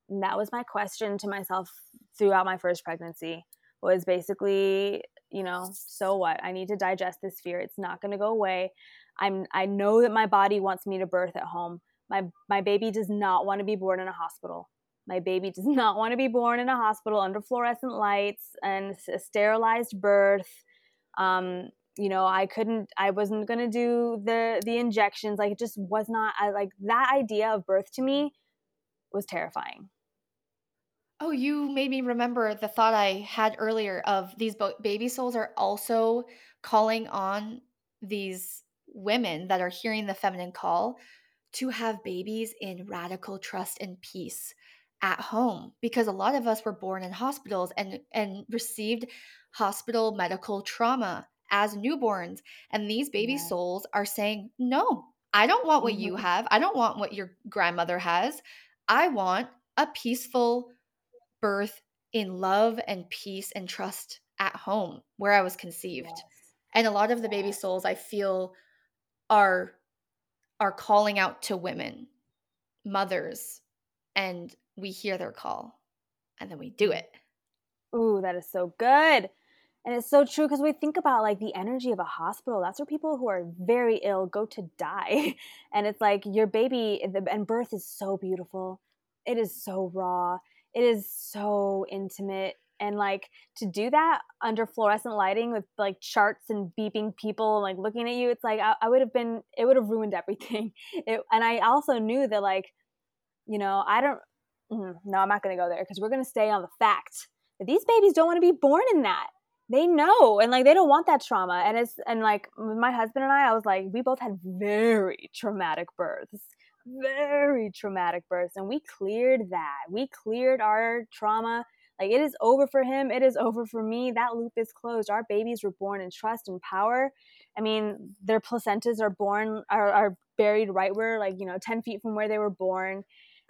And that was my question to myself throughout my first pregnancy was basically you know so what? I need to digest this fear. It's not going to go away. I'm i know that my body wants me to birth at home. My my baby does not want to be born in a hospital. My baby does (laughs) not want to be born in a hospital under fluorescent lights and a sterilized birth. Um you know i couldn't i wasn't going to do the the injections. Like it just was not I, like that idea of birth to me was terrifying Oh, you made me remember the thought I had earlier of these bo- baby souls are also calling on these women that are hearing the feminine call to have babies in radical trust and peace at home because a lot of us were born in hospitals and and received hospital medical trauma as newborns and these baby yeah. souls are saying no I don't want what mm-hmm. you have I don't want what your grandmother has I want a peaceful birth in love and peace and trust at home where I was conceived. Yes. And a lot of the baby souls I feel are are calling out to women, mothers, and we hear their call and then we do it. Ooh, that is so good. And it's so true because we think about like the energy of a hospital. That's where people who are very ill go to die. (laughs) and it's like your baby and birth is so beautiful. It is so raw it is so intimate and like to do that under fluorescent lighting with like charts and beeping people like looking at you it's like i, I would have been it would have ruined (laughs) everything. It, and i also knew that like you know i don't mm, no i'm not going to go there because we're going to stay on the fact that these babies don't want to be born in that. They know and like they don't want that trauma and it's and like my husband and i i was like we both had very traumatic births very traumatic births and we cleared that. We cleared our trauma. Like it is over for him. It is over for me. That loop is closed. Our babies were born in trust and power. I mean their placentas are born are, are buried right where like you know 10 feet from where they were born.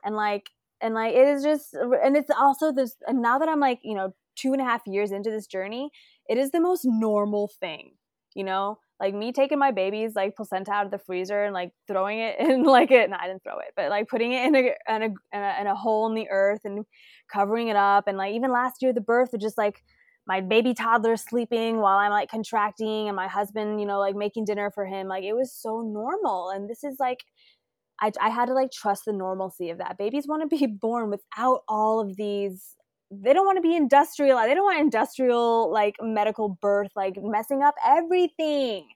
And like and like it is just and it's also this and now that i'm like you know two and a half years into this journey it is the most normal thing you know like me taking my baby's like placenta out of the freezer and like throwing it (laughs) in like it. No, I didn't throw it, but like putting it in a in a in a, in a hole in the earth and covering it up. And like even last year, the birth of just like my baby toddler sleeping while I'm like contracting and my husband, you know, like making dinner for him. Like it was so normal. And this is like, I, I had to like trust the normalcy of that. Babies want to be (laughs) born without all of these they don't want to be industrial they don't want industrial like medical birth like messing up everything.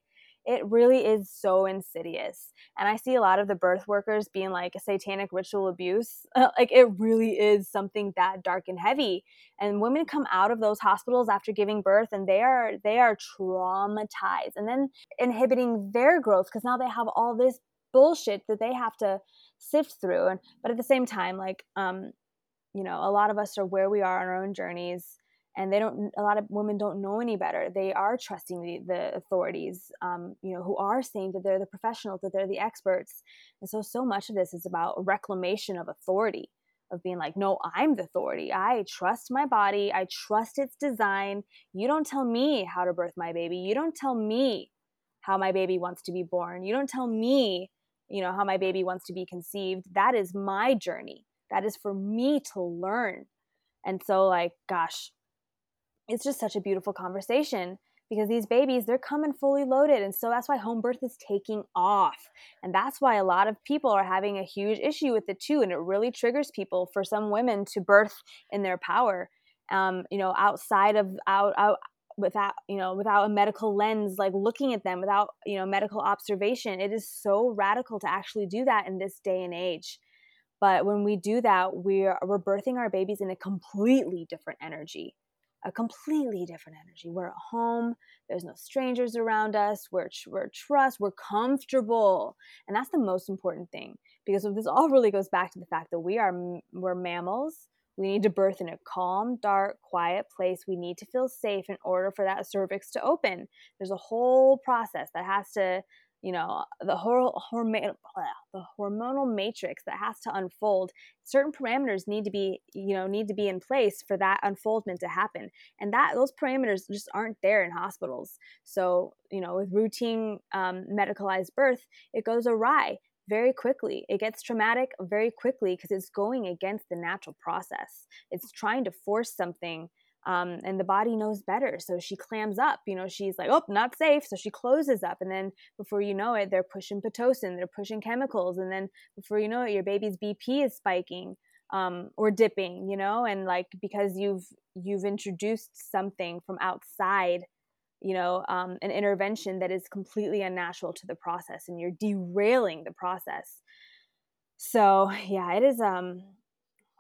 It really is so insidious. And i see a lot of the birth workers being like a satanic ritual abuse. (laughs) Like it really is something that dark and heavy. And women come out of those hospitals after giving birth and they are they are traumatized and then inhibiting their growth because now they have all this bullshit that they have to sift through. And but at the same time like um you know, a lot of us are where we are on our own journeys and they don't a lot of women don't know any better. They are trusting the, the authorities um, you know who are saying that they're the professionals that they're the experts. And so so much of this is about reclamation of authority of being like no i'm the authority. I trust my body. I trust its design. You don't tell me how to birth my baby. You don't tell me how my baby wants to be born. You don't tell me you know how my baby wants to be conceived. That is my journey that is for me to learn. And so like gosh it's just such a beautiful conversation because these babies they're coming fully loaded. And so that's why home birth is taking off. And that's why a lot of people are having a huge issue with it too. And it really triggers people for some women to birth in their power um, you know outside of out, out without you know without a medical lens like looking at them without you know medical observation. It is so radical to actually do that in this day and age but when we do that we're we're birthing our babies in a completely different energy a completely different energy. We're at home. There's no strangers around us. We're, we're trust. We're comfortable. And that's the most important thing because this all really goes back to the fact that we are, we're mammals. We need to birth in a calm, dark, quiet place. We need to feel safe in order for that cervix to open. There's a whole process that has to you know the whole hormone the hormonal matrix that has to unfold. Certain parameters need to be you know need to be in place for that unfoldment to happen. And that those parameters just aren't there in hospitals. So you know with routine um, medicalized birth it goes awry very quickly. It gets traumatic very quickly because it's going against the natural process. It's trying to force something um, and the body knows better. So she clams up you know she's like oh not safe. So she closes up and then before you know it they're pushing pitocin they're pushing chemicals and then before you know it your baby's bp is spiking um, or dipping you know and like because you've you've introduced something from outside you know um, an intervention that is completely unnatural to the process and you're derailing the process. So yeah it is um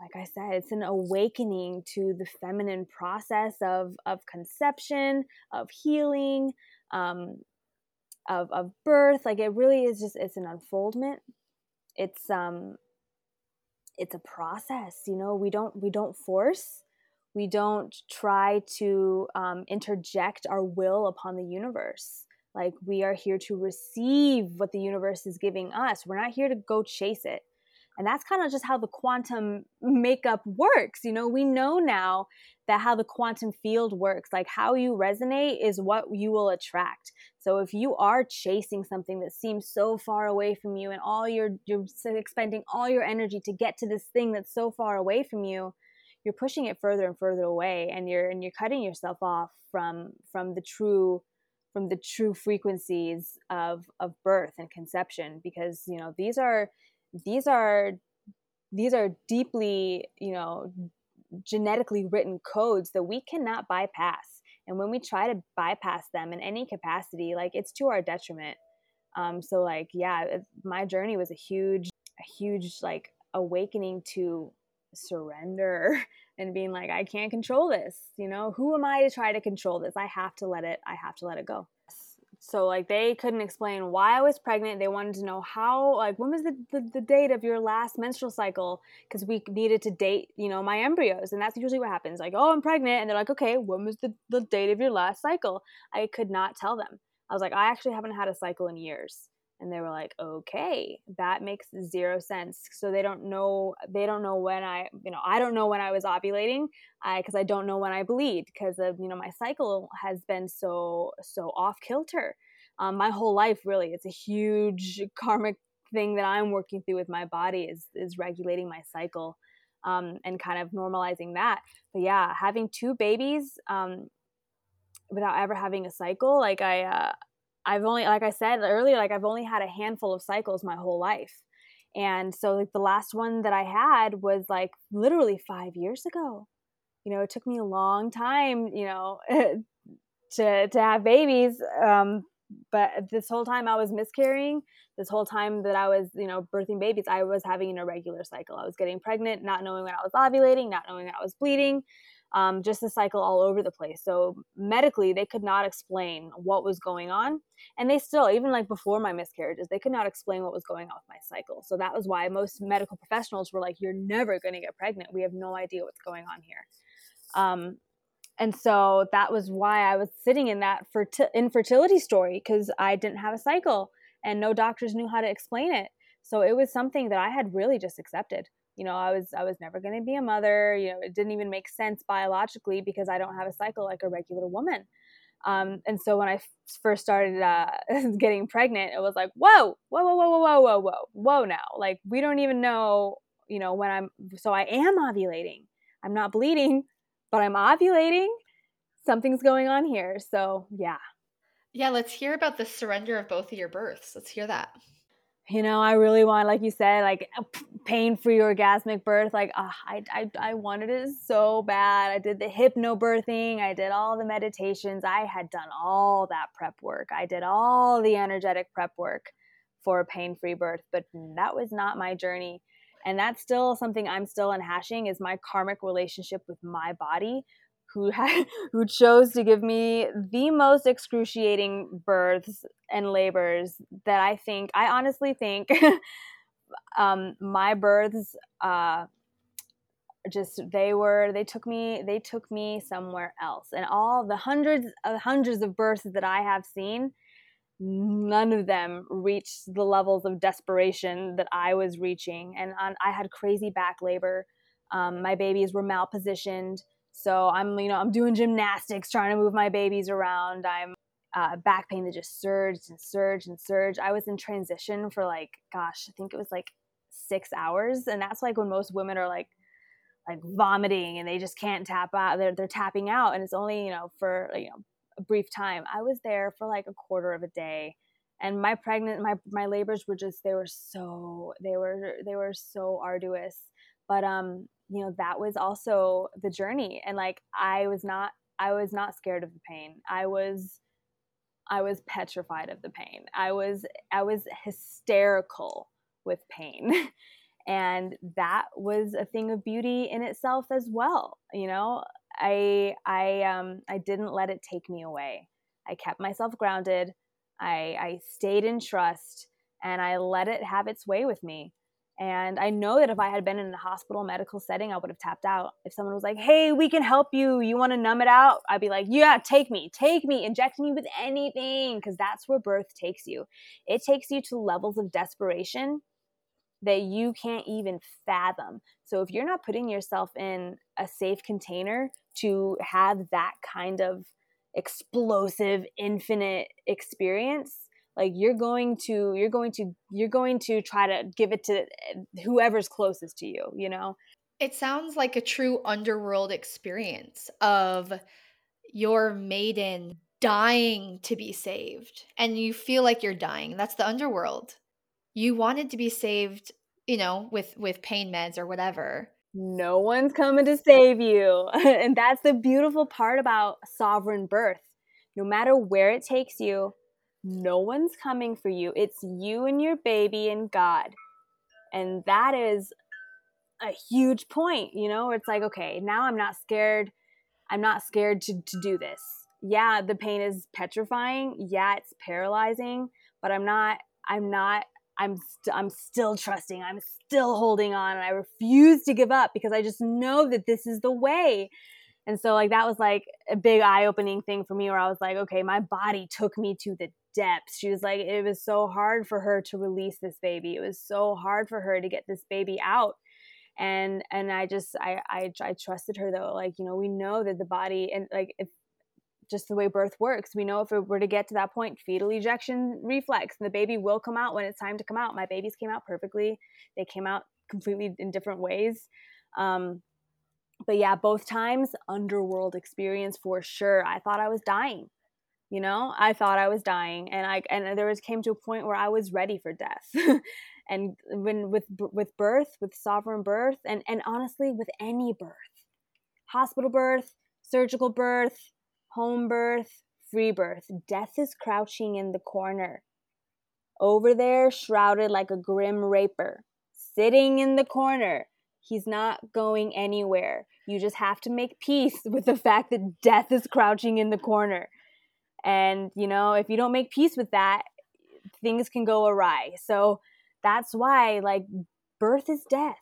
like I said, it's an awakening to the feminine process of of conception, of healing, um, of of birth. Like it really is just it's an unfoldment. It's um it's a process. You know, we don't we don't force. We don't try to um, interject our will upon the universe. Like we are here to receive what the universe is giving us. We're not here to go chase it and that's kind of just how the quantum makeup works. You know, we know now that how the quantum field works, like how you resonate is what you will attract. So if you are chasing something that seems so far away from you and all you're you're expending all your energy to get to this thing that's so far away from you, you're pushing it further and further away and you're and you're cutting yourself off from from the true from the true frequencies of of birth and conception because you know these are these are these are deeply you know genetically written codes that we cannot bypass. And when we try to bypass them in any capacity like it's to our detriment. Um so like yeah my journey was a huge a huge like awakening to surrender (laughs) and being like i can't control this you know? Who am i to try to control this? I have to let it i have to let it go so like they couldn't explain why I was pregnant. They wanted to know how like when was the, the, the date of your last menstrual cycle because we needed to date, you know, my embryos. And that's usually what happens. Like, oh, I'm pregnant. And they're like, okay, when was the, the date of your last cycle? I could not tell them. I was like, I actually haven't had a cycle in years. And they were like, okay, that makes zero sense. So they don't know, they don't know when I, you know, I don't know when I was ovulating I, because I don't know when I bleed because of, you know, my cycle has been so, so off kilter. Um, my whole life, really, it's a huge (laughs) karmic thing that I'm working through with my body is, is regulating my cycle. Um, and kind of normalizing that. But yeah, having two babies um, without ever having a cycle, like I, uh, I've only, like I said earlier, like I've only had a handful of cycles my whole life. And so like the last one that I had was like literally five years ago. You know, it took me a long time, you know, (laughs) to to have babies. Um, but this whole time I was miscarrying, this whole time that I was, you know, birthing babies, I was having an irregular cycle. I was getting pregnant, not knowing when I was ovulating, not knowing when I was bleeding um, just a cycle all over the place. So medically, they could not explain what was going on, and they still, even like before my miscarriages, they could not explain what was going on with my cycle. So that was why most medical professionals were like, "You're never going to get pregnant. We have no idea what's going on here." Um, and so that was why I was sitting in that ferti- infertility story because I didn't have a cycle and no doctors knew how to explain it. So it was something that I had really just accepted. You know, I was I was never going to be a mother. You know, it didn't even make sense biologically because I don't have a cycle like a regular woman. Um, and so when I f- first started uh, (laughs) getting pregnant, it was like, whoa, whoa, whoa, whoa, whoa, whoa, whoa, whoa, whoa. Now, like we don't even know, you know, when I'm. So I am ovulating. I'm not bleeding, but I'm ovulating. Something's going on here. So yeah. Yeah, let's hear about the surrender of both of your births. Let's hear that you know, I really want, like you said, like pain-free orgasmic birth. Like, uh, I, I, I wanted it so bad. I did the hypnobirthing. I did all the meditations. I had done all that prep work. I did all the energetic prep work for a pain-free birth, but that was not my journey. And that's still something I'm still unhashing is my karmic relationship with my body, who had (laughs) who chose to give me the most excruciating births and labors that I think I honestly think (laughs) um, my births uh, just they were they took me they took me somewhere else. And all the hundreds of hundreds of births that I have seen none of them reached the levels of desperation that I was reaching. And on, I had crazy back labor. Um, my babies were malpositioned so I'm, you know, I'm doing gymnastics, trying to move my babies around. I'm uh, back pain that just surged and surged and surged. I was in transition for like, gosh, I think it was like six hours, and that's like when most women are like, like vomiting and they just can't tap out. They're they're tapping out, and it's only you know for you know a brief time. I was there for like a quarter of a day, and my pregnant my my labors were just they were so they were they were so arduous. But um, you know that was also the journey and like i was not i was not scared of the pain. I was i was petrified of the pain. I was i was hysterical with pain. (laughs) And that was a thing of beauty in itself as well you know? I i um i didn't let it take me away. I kept myself grounded. I i stayed in trust and i let it have its way with me and I know that if I had been in a hospital medical setting, I would have tapped out. If someone was like, hey, we can help you, you want to numb it out? I'd be like, yeah, take me, take me, inject me with anything, because that's where birth takes you. It takes you to levels of desperation that you can't even fathom. So if you're not putting yourself in a safe container to have that kind of explosive, infinite experience, like you're going to you're going to you're going to try to give it to eh, whoever's closest to you you know? It sounds like a true underworld experience of your maiden dying to be saved and you feel like you're dying. That's the underworld. You wanted to be saved you know with with pain meds or whatever. No one's coming to save you. (laughs) And that's the beautiful part about sovereign birth. No matter where it takes you no one's coming for you. It's you and your baby and God. And that is a huge point, you know? It's like, okay, now I'm not scared. I'm not scared to, to do this. Yeah, the pain is petrifying. Yeah, it's paralyzing, but I'm not, I'm not, I'm, st- I'm still trusting. I'm still holding on. And I refuse to give up because I just know that this is the way. And so, like, that was like a big eye opening thing for me where I was like, okay, my body took me to the depths. She was like, it was so hard for her to release this baby. It was so hard for her to get this baby out. And and I just I I, I trusted her though. Like you know, we know that the body and like if just the way birth works, we know if it were to get to that point, fetal ejection reflex, and the baby will come out when it's time to come out. My babies came out perfectly. They came out completely in different ways. Um, but yeah, both times underworld experience for sure. I thought I was dying you know i thought i was dying and i and there was came to a point where i was ready for death. (laughs) And when with with birth with sovereign birth and and honestly with any birth hospital birth surgical birth home birth free birth death is crouching in the corner. Over there shrouded like a grim reaper sitting in the corner. He's not going anywhere. You just have to make peace (laughs) with the fact that death is crouching in the corner and, you know, if you don't make peace with that, things can go awry. So that's why, like, birth is death.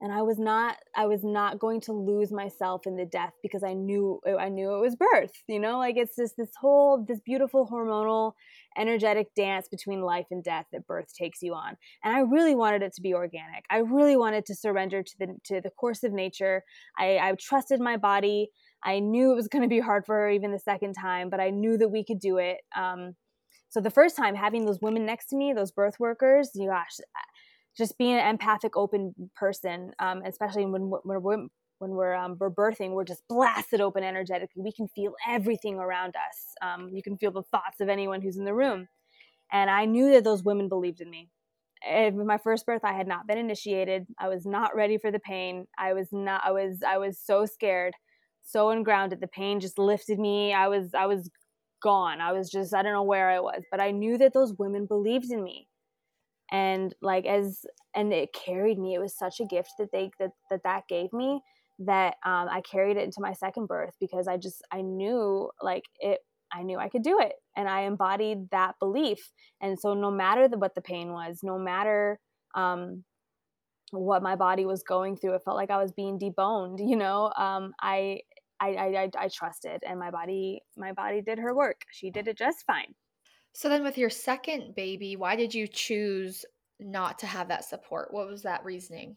and I was not I was not going to lose myself in the death because I knew I knew it was birth you know? Like it's just this whole this beautiful hormonal energetic dance between life and death that birth takes you on. And I really wanted it to be organic. I really wanted to surrender to the to the course of nature. I, I trusted my body I knew it was going to be hard for her even the second time but I knew that we could do it um, so the first time having those women next to me those birth workers gosh just being an empathic, open person, um, especially when when we're when we're, um, we're birthing, we're just blasted open energetically. We can feel everything around us. Um, you can feel the thoughts of anyone who's in the room. And I knew that those women believed in me. In my first birth, I had not been initiated. I was not ready for the pain. I was not. I was. I was so scared, so ungrounded. The pain just lifted me. I was. I was gone. I was just. I don't know where I was, but I knew that those women believed in me and like as and it carried me it was such a gift that they that that, that gave me that um, i carried it into my second birth because i just i knew like it i knew i could do it and i embodied that belief and so no matter the, what the pain was no matter um, what my body was going through it felt like i was being deboned you know um, I, I i i trusted and my body my body did her work she did it just fine so then with your second baby, why did you choose not to have that support? What was that reasoning?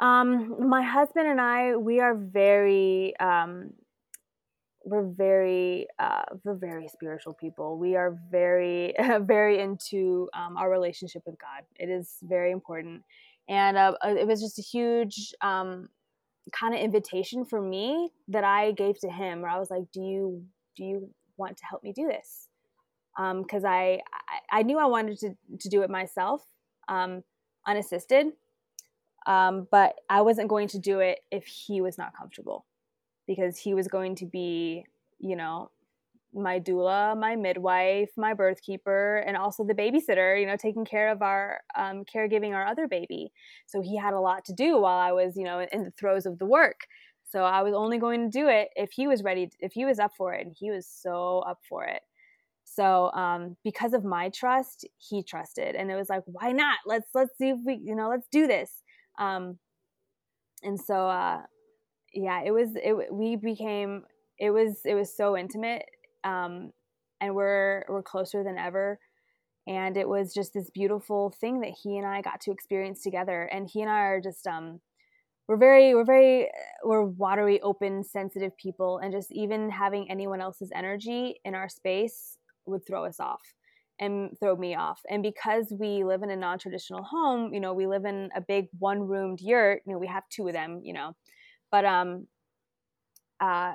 Um, my husband and I, we are very um we're very uh we're very spiritual people. We are very (laughs) very into um, our relationship with God. It is very important. And uh, uh it was just a huge um kind of invitation for me that I gave to him where I was like, "Do you do you want to help me do this?" because um, I, I, I knew I wanted to to do it myself, um, unassisted, um, but I wasn't going to do it if he was not comfortable, because he was going to be, you know, my doula, my midwife, my birth keeper, and also the babysitter, you know, taking care of our um, caregiving our other baby. So he had a lot to do while I was, you know, in the throes of the work. So I was only going to do it if he was ready, if he was up for it, and he was so up for it. So um, because of my trust, he trusted, and it was like, why not? Let's let's see if we, you know, let's do this. Um, and so uh, yeah, it was it. We became it was it was so intimate, um, and we're we're closer than ever. And it was just this beautiful thing that he and I got to experience together. And he and I are just um, we're very we're very we're watery open sensitive people and just even having anyone else's energy in our space would throw us off and throw me off. And because we live in a non-traditional home, you know, we live in a big one-roomed yurt. You know, we have two of them. You know, but um, uh,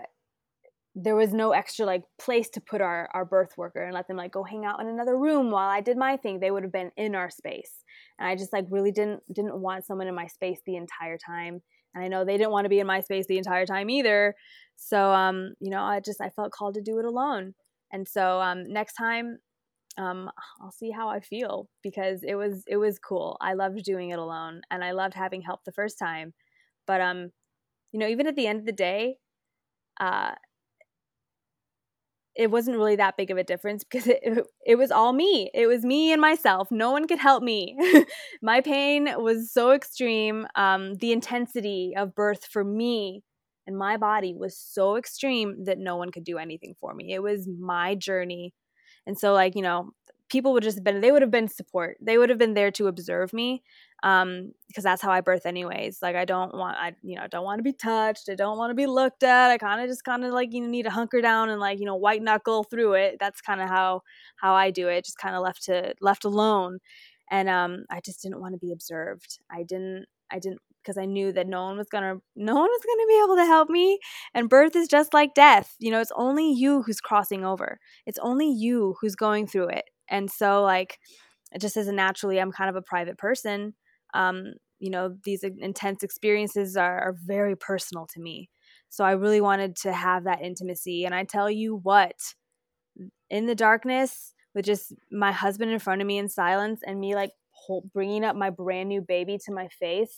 there was no extra like place to put our our birth worker and let them like go hang out in another room while I did my thing. They would have been in our space, and I just like really didn't didn't want someone in my space the entire time. And I know they didn't want to be in my space the entire time either. So um, you know, I just I felt called to do it alone. And so um, next time, um, I'll see how I feel because it was it was cool. I loved doing it alone, and I loved having help the first time. But um, you know, even at the end of the day, uh, it wasn't really that big of a difference because it, it, was all me. It was me and myself. No one could help me. (laughs) My pain was so extreme. Um, the intensity of birth for me and my body was so extreme that no one could do anything for me. It was my journey. And so like, you know, people would just have been they would have been support. They would have been there to observe me um because that's how I birth anyways. Like I don't want I you know, don't want to be touched. I don't want to be looked at. I kind of just kind of like you need to hunker down and like, you know, white knuckle through it. That's kind of how how I do it. Just kind of left to left alone. And um I just didn't want to be observed. I didn't I didn't because I knew that no one was gonna no one was gonna be able to help me. And birth is just like death. You know, it's only you who's crossing over. It's only you who's going through it. And so like just as a naturally I'm kind of a private person, um, you know, these intense experiences are, are very personal to me. So I really wanted to have that intimacy. And I tell you what, in the darkness, with just my husband in front of me in silence and me like bringing up my brand new baby to my face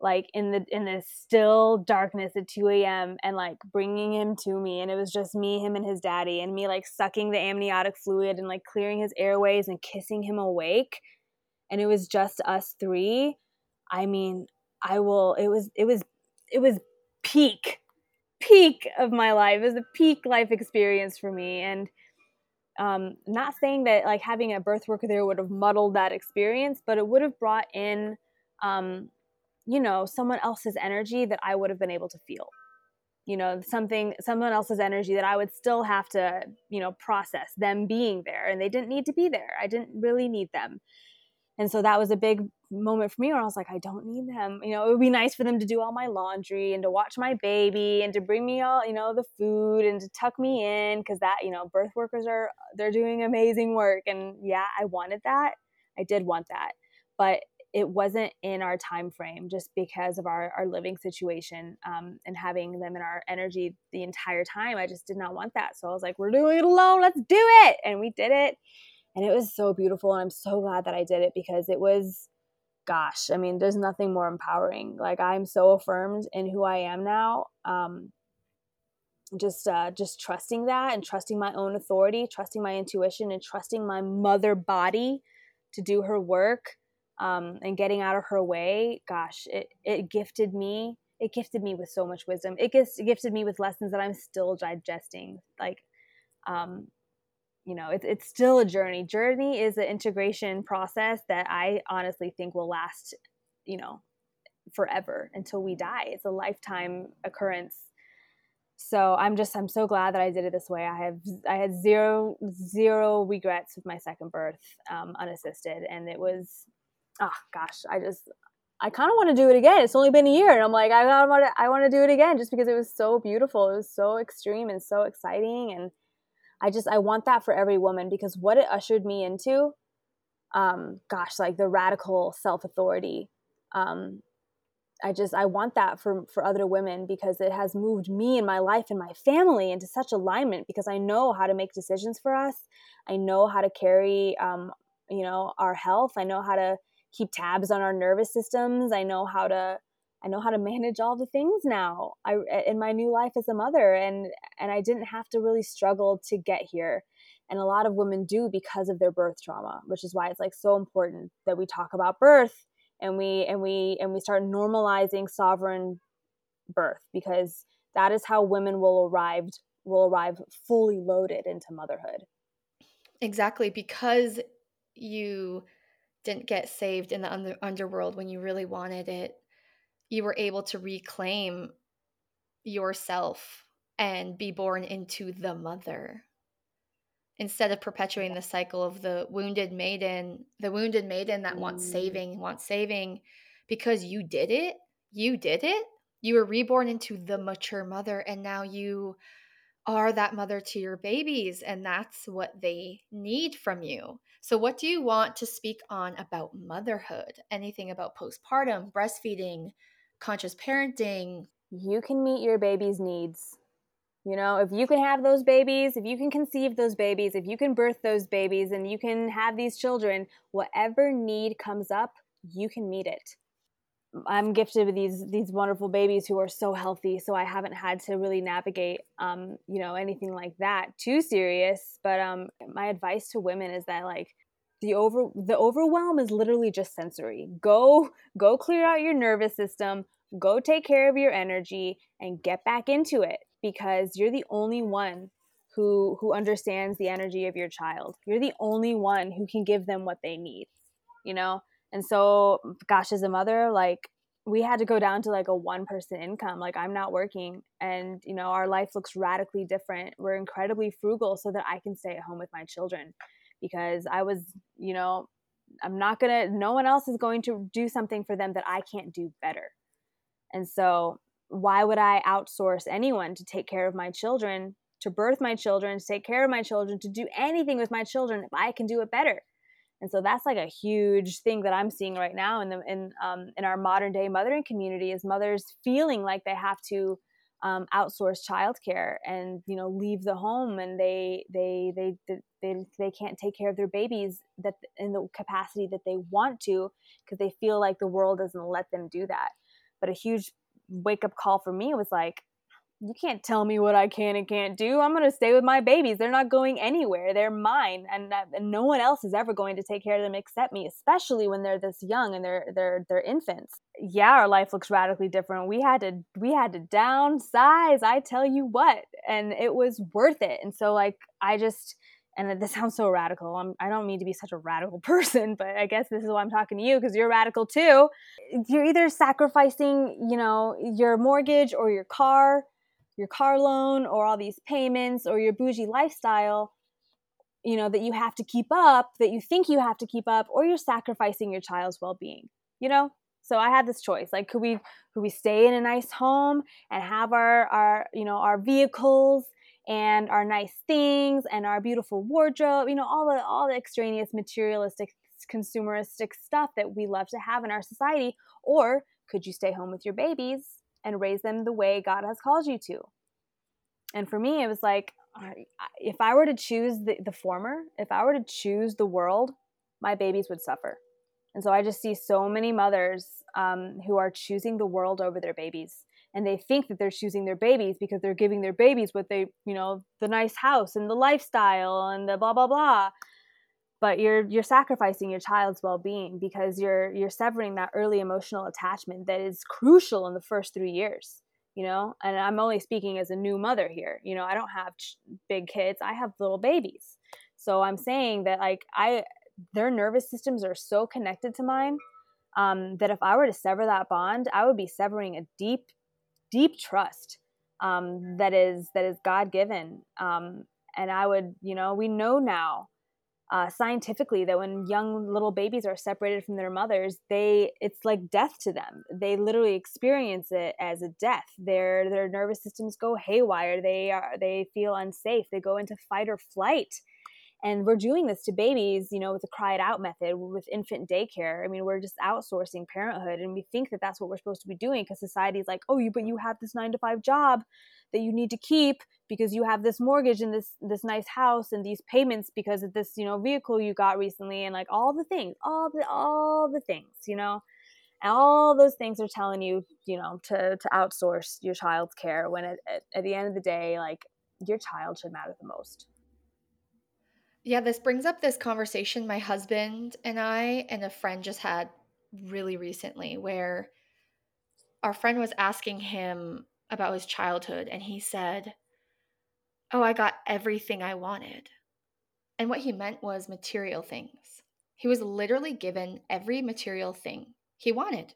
like in the in the still darkness at 2 a.m and like bringing him to me and it was just me him and his daddy and me like sucking the amniotic fluid and like clearing his airways and kissing him awake. And it was just us three. I mean I will it was it was it was peak peak of my life. It was a peak life experience for me. And um, not saying that like having a birth worker there would have muddled that experience, but it would have brought in, um, you know, someone else's energy that I would have been able to feel. You know, something, someone else's energy that I would still have to, you know, process them being there, and they didn't need to be there. I didn't really need them, and so that was a big moment for me where I was like, I don't need them. You know, it would be nice for them to do all my laundry and to watch my baby and to bring me all, you know, the food and to tuck me in because that, you know, birth workers are they're doing amazing work. And yeah, I wanted that. I did want that. But it wasn't in our time frame just because of our, our living situation um, and having them in our energy the entire time. I just did not want that. So I was like, we're doing it alone. Let's do it. And we did it. And it was so beautiful. And I'm so glad that I did it because it was gosh, I mean, there's nothing more empowering. Like I'm so affirmed in who I am now. Um, just uh, just trusting that and trusting my own authority, trusting my intuition, and trusting my mother body to do her work um, and getting out of her way. Gosh, it it gifted me. It gifted me with so much wisdom. It, it gifted me with lessons that I'm still digesting. Like, um, you know it's, it's still a journey journey is an integration process that i honestly think will last you know forever until we die it's a lifetime occurrence so i'm just i'm so glad that i did it this way i have i had zero zero regrets with my second birth um, unassisted and it was oh gosh i just i kind of want to do it again it's only been a year and i'm like i want to i want to do it again just because it was so beautiful it was so extreme and so exciting and I just I want that for every woman because what it ushered me into, um, gosh, like the radical self authority. Um, I just I want that for for other women because it has moved me and my life and my family into such alignment because I know how to make decisions for us. I know how to carry um, you know our health. I know how to keep tabs on our nervous systems. I know how to I know how to manage all the things now. I in my new life as a mother and and I didn't have to really struggle to get here. And a lot of women do because of their birth trauma, which is why it's like so important that we talk about birth and we and we and we start normalizing sovereign birth because that is how women will arrive will arrive fully loaded into motherhood. Exactly because you didn't get saved in the under- underworld when you really wanted it you were able to reclaim yourself and be born into the mother. Instead of perpetuating the cycle of the wounded maiden the wounded maiden that wants mm. saving wants saving because you did it you did it you were reborn into the mature mother and now you are that mother to your babies and that's what they need from you so what do you want to speak on about motherhood anything about postpartum breastfeeding conscious parenting. You can meet your baby's needs. You know, if you can have those babies, if you can conceive those babies, if you can birth those babies, and you can have these children, whatever need comes up, you can meet it. I'm gifted with these these wonderful babies who are so healthy, so I haven't had to really navigate, um, you know, anything like that too serious. But um, my advice to women is that like the over the overwhelm is literally just sensory. Go go clear out your nervous system go take care of your energy and get back into it because you're the only one who who understands the energy of your child. You're the only one who can give them what they need you know and so gosh as a mother like we had to go down to like a one person income like i'm not working and you know our life looks radically different we're incredibly frugal so that i can stay at home with my children because I was, you know, I'm not to, no one else is going to do something for them that I can't do better. And so, why would I outsource anyone to take care of my children, to birth my children, to take care of my children, to do anything with my children if I can do it better? And so that's like a huge thing that I'm seeing right now in the in um, in our modern day mothering community is mothers feeling like they have to um, outsource childcare and you know leave the home and they they they they they can't take care of their babies that in the capacity that they want to because they feel like the world doesn't let them do that. But a huge wake up call for me was like you can't tell me what I can and can't do. I'm going to stay with my babies. They're not going anywhere. They're mine, and, and no one else is ever going to take care of them except me. Especially when they're this young and they're they're they're infants. Yeah, our life looks radically different. We had to we had to downsize. I tell you what, and it was worth it. And so like I just and this sounds so radical. I'm, I do not mean to be such a radical (laughs) person, but I guess this is why I'm talking to you because you're radical too. You're either sacrificing, you know, your mortgage or your car your car loan or all these payments or your bougie lifestyle you know that you have to keep up that you think you have to keep up or you're sacrificing your child's well-being you know? So i had this choice like could we could we stay in a nice home and have our our you know our vehicles and our nice things and our beautiful wardrobe you know all the all the extraneous materialistic consumeristic stuff that we love to have in our society? Or could you stay home with your babies and raise them the way God has called you to. And for me, it was like, if I were to choose the, the former, if I were to choose the world, my babies would suffer. And so I just see so many mothers um, who are choosing the world over their babies. And they think that they're choosing their babies because they're giving their babies what they, you know, the nice house and the lifestyle and the blah, blah, blah but you're you're sacrificing your child's well-being because you're you're severing that early emotional attachment that is crucial in the first 3 years you know? And i'm only speaking as a new mother here you know? I don't have ch- big kids. I have little babies. So i'm saying that like i their nervous systems are so connected to mine um, that if i were to sever that bond i would be severing a deep deep trust um, that is that is god given um, and i would you know we know now uh, scientifically that when young little babies are separated from their mothers they it's like death to them. They literally experience it as a death. Their their nervous systems go haywire. They are they feel unsafe. They go into fight or flight and we're doing this to babies you know with the cry it out method with infant daycare. I mean we're just outsourcing parenthood and we think that that's what we're supposed to be doing because society's like oh you but you have this 9 to 5 job that you need to keep because you have this mortgage and this this nice house and these payments because of this you know vehicle you got recently and like all the things all the all the things you know? And all those things are telling you you know to to outsource your child's care when at, at, at the end of the day like your child should matter the most yeah, this brings up this conversation my husband and I and a friend just had really recently where our friend was asking him about his childhood and he said, Oh, I got everything I wanted. And what he meant was material things. He was literally given every material thing he wanted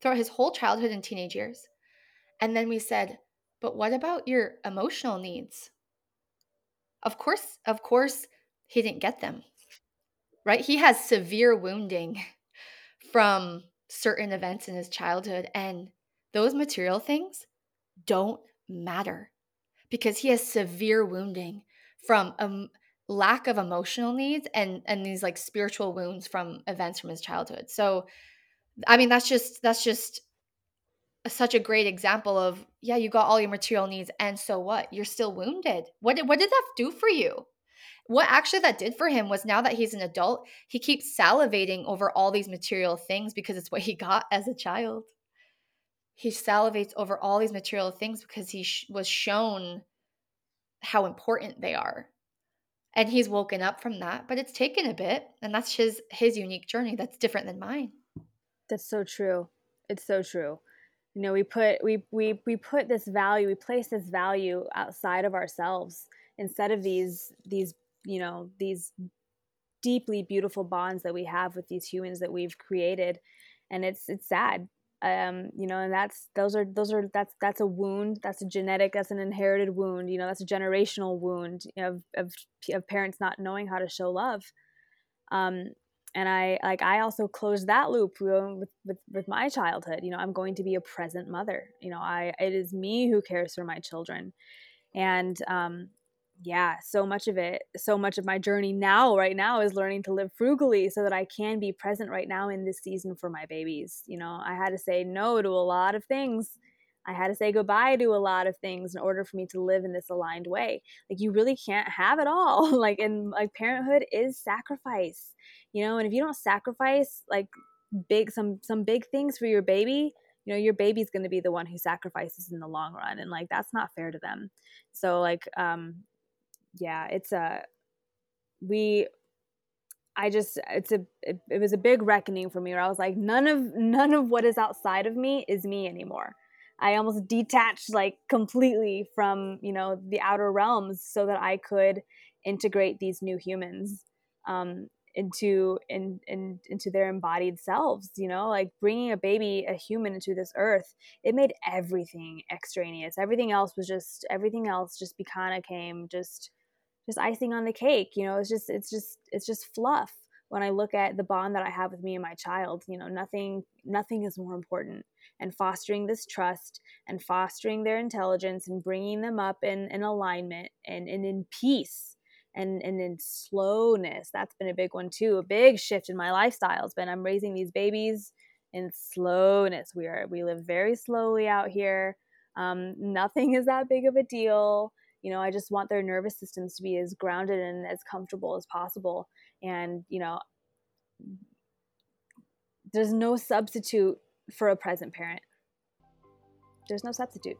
throughout his whole childhood and teenage years. And then we said, But what about your emotional needs? Of course, of course, he didn't get them. Right? He has severe wounding from certain events in his childhood, and those material things don't matter because he has severe wounding from a lack of emotional needs and and these like spiritual wounds from events from his childhood. So I mean that's just that's just such a great example of yeah, you got all your material needs and so what? You're still wounded. What did, what did that do for you? What actually that did for him was now that he's an adult, he keeps salivating over all these material things because it's what he got as a child. He salivates over all these material things because he sh- was shown how important they are. And he's woken up from that, but it's taken a bit, and that's his his unique journey that's different than mine. That's so true. It's so true. You know, we put we we we put this value, we place this value outside of ourselves instead of these these you know these deeply beautiful bonds that we have with these humans that we've created. And it's it's sad. Um you know and that's those are those are that's that's a wound. That's a genetic that's an inherited wound. You know that's a generational wound of of, of parents not knowing how to show love. Um and i like i also closed that loop with, with with my childhood. You know i'm going to be a present mother. You know i it is me who cares for my children. And um yeah, so much of it, so much of my journey now, right now, is learning to live frugally so that I can be present right now in this season for my babies. You know, I had to say no to a lot of things. I had to say goodbye to a lot of things in order for me to live in this aligned way. Like, you really can't have it all. (laughs) like, and like, parenthood is sacrifice, you know, and if you don't sacrifice like big, some, some big things for your baby, you know your baby's going to be the one who sacrifices in the long run and like that's not fair to them so like um yeah it's a we I just it's a it, it, was a big reckoning for me where I was like none of none of what is outside of me is me anymore. I almost detached like completely from, you know, the outer realms so that I could integrate these new humans um, into in, in into their embodied selves you know like bringing a baby a human into this earth it made everything extraneous everything else was just everything else just kind of came just just icing on the cake you know it's just it's just it's just fluff when i look at the bond that i have with me and my child you know nothing nothing is more important and fostering this trust and fostering their intelligence and bringing them up in, in alignment and, and in peace and and in slowness. That's been a big one too a big shift in my lifestyle has been i'm raising these babies in slowness. We are we live very slowly out here. Um, nothing is that big of a deal you know i just want their nervous systems to be as grounded and as comfortable as possible. And you know there's no substitute for a present parent. There's no substitute